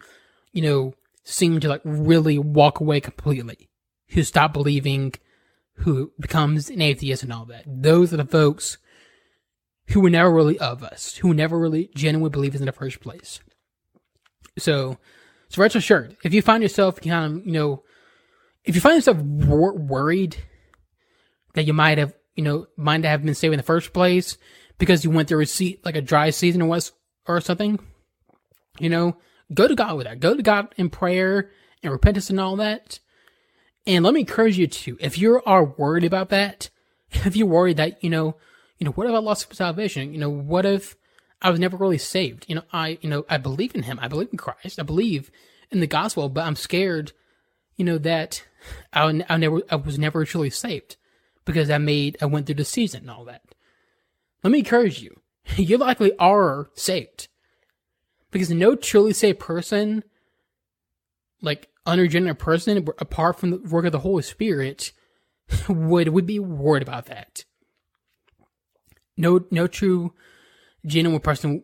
Speaker 1: you know, seem to like really walk away completely, who stop believing, who becomes an atheist and all that. Those are the folks who were never really of us, who never really genuinely believed in the first place. So, so rest assured, if you find yourself kind of, you know, if you find yourself wor- worried that you might have, you know, might have been saved in the first place because you went through a seat like a dry season or was or something, you know, go to God with that. Go to God in prayer and repentance and all that. And let me encourage you to, if you are worried about that, if you're worried that, you know, you know, what if I lost salvation? You know, what if I was never really saved. You know, I, you know, I believe in him. I believe in Christ. I believe in the gospel, but I'm scared, you know, that I, I never, I was never truly saved because I made, I went through the season and all that. Let me encourage you. You likely are saved. Because no truly saved person, like unregenerate person, apart from the work of the Holy Spirit, would would be worried about that. No, no true genuine person,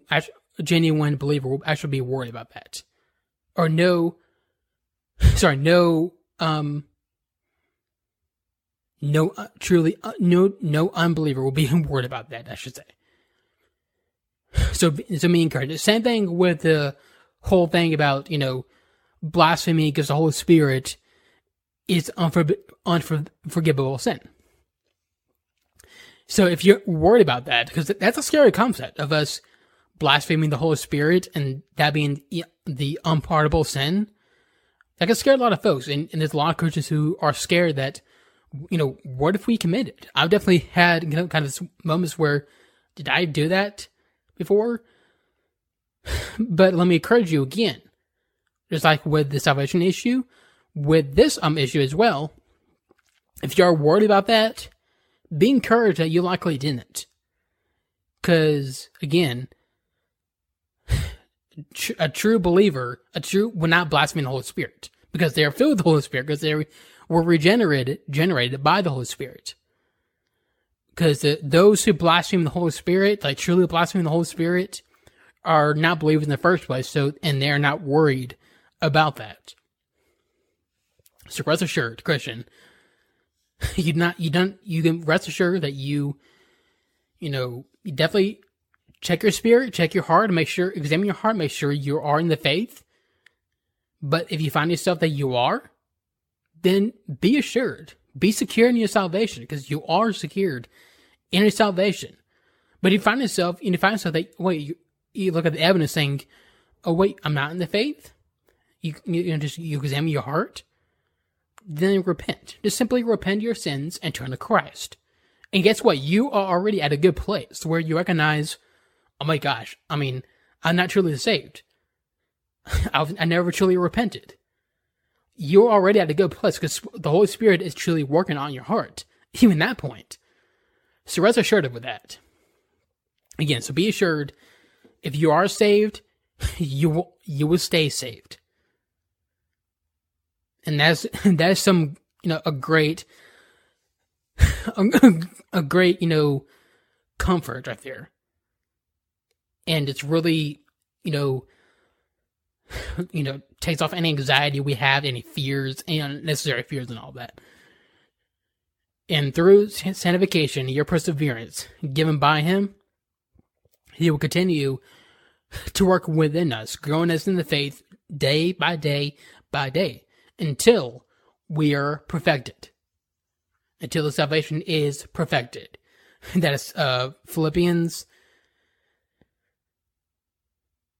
Speaker 1: genuine believer will actually be worried about that, or no, sorry, no, um, no, uh, truly, uh, no, no unbeliever will be worried about that. I should say. So, so me encourage. Same thing with the whole thing about you know blasphemy against the Holy Spirit is unfor- unforgivable sin. So if you're worried about that, because that's a scary concept of us blaspheming the Holy Spirit and that being the unpardonable sin, that can scare a lot of folks. And, and, there's a lot of Christians who are scared that, you know, what if we commit it? I've definitely had you know, kind of moments where, did I do that before? But let me encourage you again, just like with the salvation issue, with this um issue as well, if you're worried about that, be encouraged that you likely didn't. Because, again, a true believer, a true, will not blaspheme the Holy Spirit because they are filled with the Holy Spirit because they were regenerated, generated by the Holy Spirit. Because those who blaspheme the Holy Spirit, like truly blaspheme the Holy Spirit, are not believers in the first place. So, and they're not worried about that. So rest assured, Christian, you not you don't you can rest assured that you you know you definitely check your spirit check your heart make sure examine your heart make sure you are in the faith. But if you find yourself that you are then be assured be secure in your salvation because you are secured in your salvation. But if you find yourself and you find yourself that wait you, you look at the evidence saying oh wait i'm not in the faith. You you know just you examine your heart then repent. Just simply repent your sins and turn to Christ. And guess what? You are already at a good place where you recognize, oh my gosh, I mean, I'm not truly saved. I've, I never truly repented. You're already at a good place because the Holy Spirit is truly working on your heart, even that point. So rest assured with that. Again, so be assured, if you are saved, you will, you will stay saved and that's that's some you know a great a, a great you know comfort right there. And it's really you know you know takes off any anxiety we have any fears any unnecessary fears and all that. And through sanctification your perseverance given by him he will continue to work within us growing us in the faith day by day by day until we are perfected. Until the salvation is perfected. That is uh, Philippians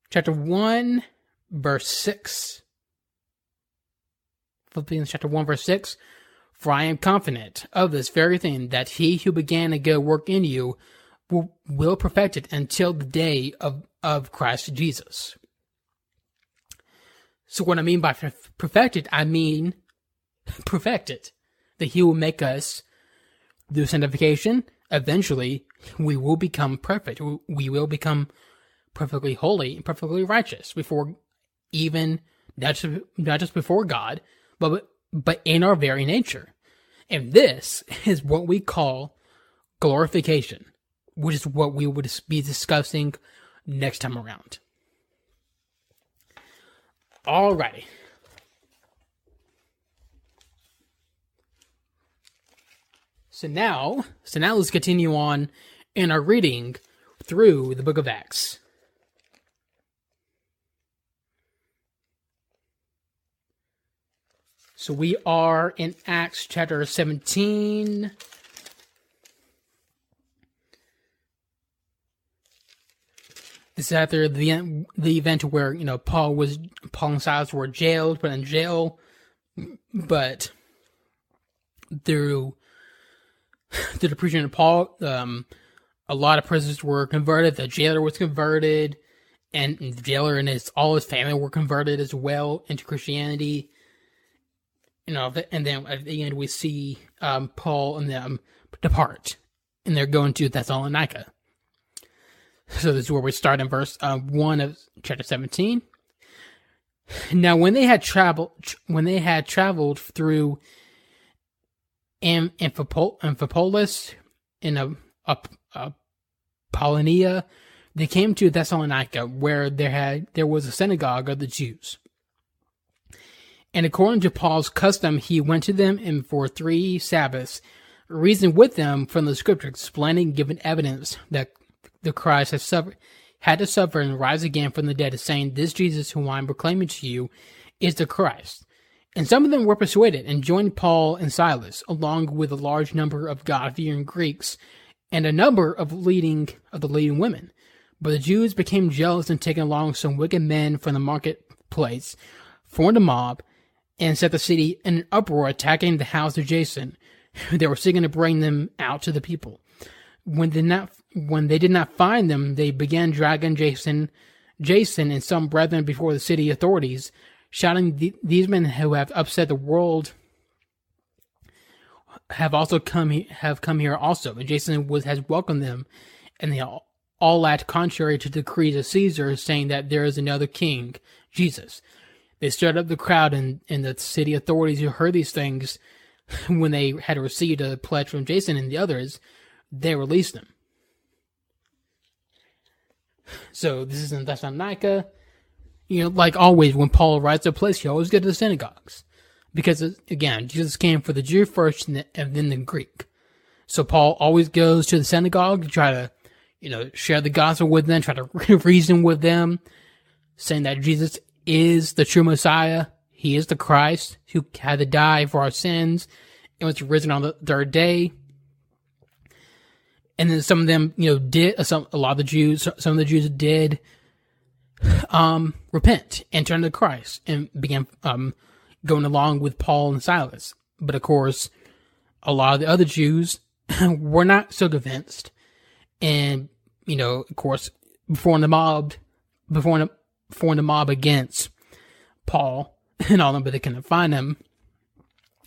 Speaker 1: chapter 1, verse 6. Philippians chapter 1, verse 6. For I am confident of this very thing, that he who began a good work in you will, will perfect it until the day of, of Christ Jesus. So what I mean by perfected, I mean perfected. That he will make us through sanctification. Eventually, we will become perfect. We will become perfectly holy and perfectly righteous before even not just, not just before God, but but in our very nature. And this is what we call glorification, which is what we would be discussing next time around. Alrighty. So now, so now let's continue on in our reading through the book of Acts. So we are in Acts chapter 17. Is after the the event where you know Paul was Paul and Silas were jailed, put in jail, but through through the preaching of Paul, um, a lot of prisoners were converted. The jailer was converted, and the jailer and his all his family were converted as well into Christianity. You know, and then at the end we see um, Paul and them depart, and they're going to Thessalonica. So this is where we start in verse uh, one of chapter seventeen. Now, when they had traveled, when they had traveled through Am- Amphipolis in a, a, a they came to Thessalonica, where there had there was a synagogue of the Jews. And according to Paul's custom, he went to them and for three Sabbaths reasoned with them from the scriptures, explaining, giving evidence that the Christ has suffered, had to suffer and rise again from the dead, saying, This Jesus whom I am proclaiming to you is the Christ. And some of them were persuaded and joined Paul and Silas, along with a large number of God-fearing Greeks and a number of leading of the leading women. But the Jews became jealous and taking along some wicked men from the marketplace, formed a mob, and set the city in an uproar, attacking the house of Jason. They were seeking to bring them out to the people. When not when they did not find them, they began dragging Jason, Jason and some brethren before the city authorities, shouting, "These men who have upset the world have also come have come here also." And Jason was has welcomed them, and they all all act contrary to the decrees of Caesar, saying that there is another king, Jesus. They stirred up the crowd and, and the city authorities who heard these things when they had received a pledge from Jason and the others, they released them. So this is in Thessalonica. You know, like always, when Paul writes a place, he always goes to the synagogues. Because, uh, again, Jesus came for the Jew first and then the Greek. So Paul always goes to the synagogue to try to, you know, share the gospel with them, try to reason with them, saying that Jesus is the true Messiah. He is the Christ who had to die for our sins and was risen on the third day. And then some of them, you know, did some a lot of the Jews, some of the Jews did um, repent and turn to Christ and began um, going along with Paul and Silas. But of course, a lot of the other Jews were not so convinced, and you know, of course, before the mob, before the, before the mob against Paul and all them, but they couldn't find him,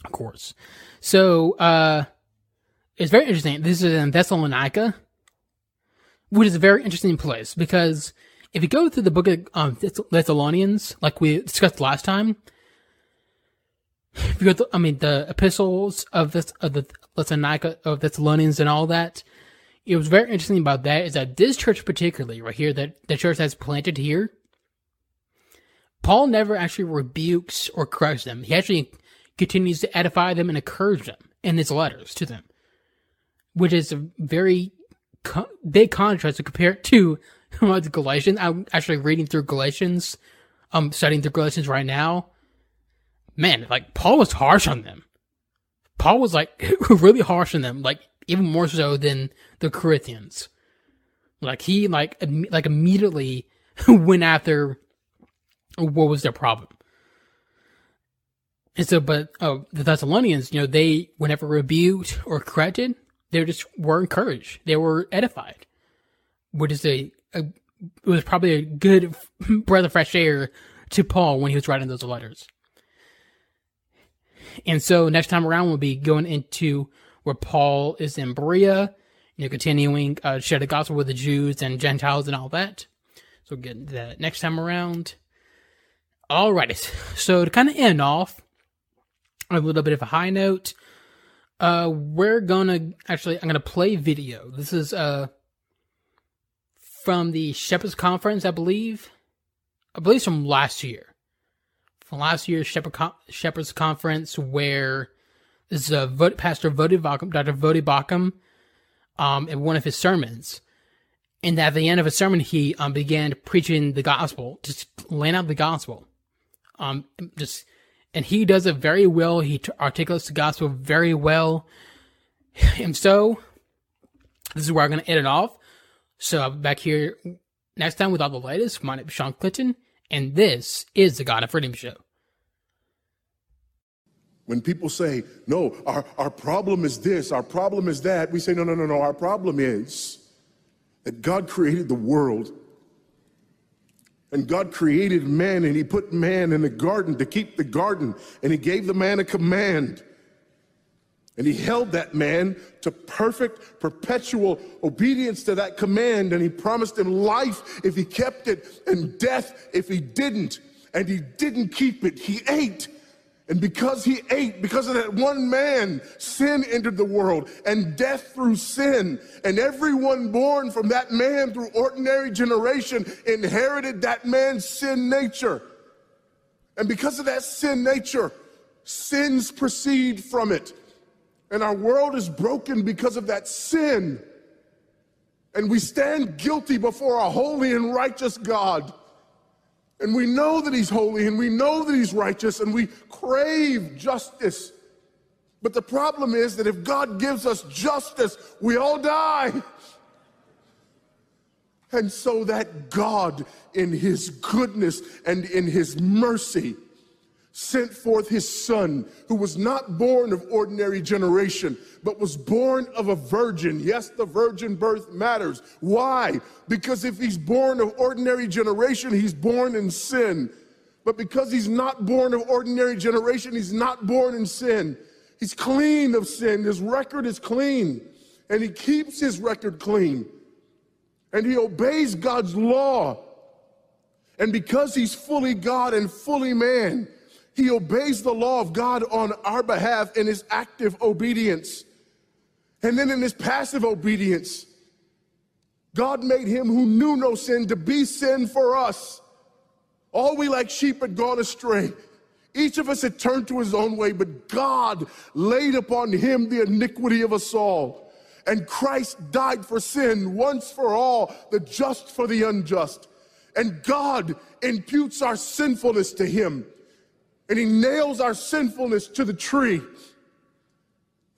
Speaker 1: of course. So, uh, it's very interesting. This is in Thessalonica, which is a very interesting place because if you go through the book of um, Thessalonians, like we discussed last time, if you go through, I mean, the epistles of this, of the Thessalonica, of Thessalonians and all that, it was very interesting about that is that this church particularly right here, that the church has planted here, Paul never actually rebukes or corrects them. He actually continues to edify them and encourage them in his letters to them, which is a very co- big contrast to compare it to Galatians. I'm actually reading through Galatians, I'm um, studying through Galatians right now. Man, like Paul was harsh on them. Paul was like really harsh on them, like even more so than the Corinthians. Like he like Im- like immediately went after what was their problem. And so, but oh, the Thessalonians, you know, they whenever rebuked or corrected, they just were encouraged. They were edified, which is a, a it was probably a good breath of fresh air to Paul when he was writing those letters. And so next time around, we'll be going into where Paul is in Berea, you know, continuing uh, share the gospel with the Jews and Gentiles and all that. So get that next time around. Alrighty, so to kind of end off a little bit of a high note, uh, we're gonna actually I'm gonna play video. This is uh from the Shepherds Conference, I believe. I believe it's from last year, from last year's Shepherd Con- Shepherds Conference, where this is vote, Pastor Baucham, Dr. Voddie Baucham, um, in one of his sermons. And at the end of his sermon, he um, began preaching the gospel, just laying out the gospel. Um, just, and he does it very well. He articulates the gospel very well. And so, this is where I'm going to end it off. So I'll be back here next time with all the latest. My name is Shawn Clinton, and this is the God of Freedom Show.
Speaker 2: When people say, no, our, our problem is this, our problem is that, we say, no, no, no, no, our problem is that God created the world and God created man and he put man in the garden to keep the garden and he gave the man a command. And he held that man to perfect, perpetual obedience to that command. And he promised him life if he kept it and death if he didn't. And he didn't keep it. He ate. And because he ate, because of that one man, sin entered the world and death through sin. And everyone born from that man through ordinary generation inherited that man's sin nature. And because of that sin nature, sins proceed from it. And our world is broken because of that sin. And we stand guilty before a holy and righteous God. And we know that He's holy and we know that He's righteous and we crave justice. But the problem is that if God gives us justice, we all die. And so that God, in His goodness and in His mercy, sent forth his son, who was not born of ordinary generation, but was born of a virgin. Yes, the virgin birth matters. Why? Because if he's born of ordinary generation, he's born in sin. But because he's not born of ordinary generation, he's not born in sin. He's clean of sin. His record is clean. And he keeps his record clean. And he obeys God's law. And because he's fully God and fully man, he obeys the law of God on our behalf in his active obedience. And then in his passive obedience, God made him who knew no sin to be sin for us. All we like sheep had gone astray. Each of us had turned to his own way, but God laid upon him the iniquity of us all. And Christ died for sin once for all, the just for the unjust. And God imputes our sinfulness to him and he nails our sinfulness to the tree.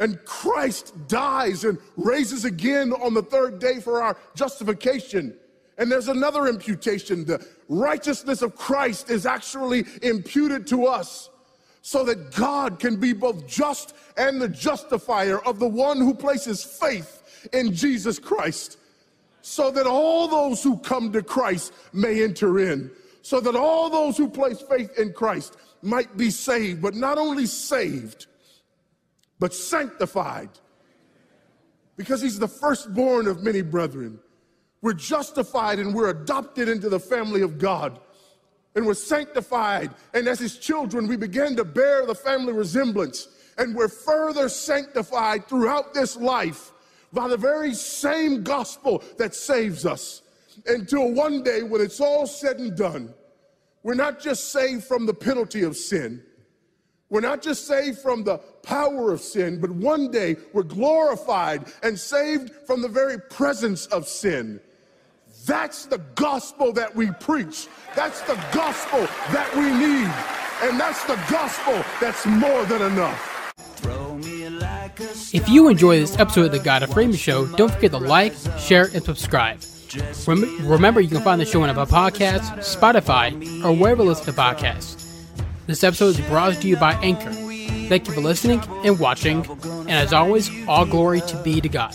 Speaker 2: And Christ dies and raises again on the third day for our justification. And there's another imputation. The righteousness of Christ is actually imputed to us so that God can be both just and the justifier of the one who places faith in Jesus Christ. So that all those who come to Christ may enter in. So that all those who place faith in Christ might be saved, but not only saved, but sanctified. Because he's the firstborn of many brethren. We're justified and we're adopted into the family of God. And we're sanctified. And as his children, we begin to bear the family resemblance. And we're further sanctified throughout this life by the very same gospel that saves us. Until one day, when it's all said and done, we're not just saved from the penalty of sin. We're not just saved from the power of sin, but one day we're glorified and saved from the very presence of sin. That's the gospel that we preach. That's the gospel that we need. And that's the gospel that's more than enough.
Speaker 1: If you enjoy this episode of the God of Freeman Show, don't forget to like, share, and subscribe. Rem- remember, you can find the show on Apple Podcasts, Spotify, or wherever you listen to podcasts. This episode is brought to you by Anchor. Thank you for listening and watching, and as always, all glory to be to God.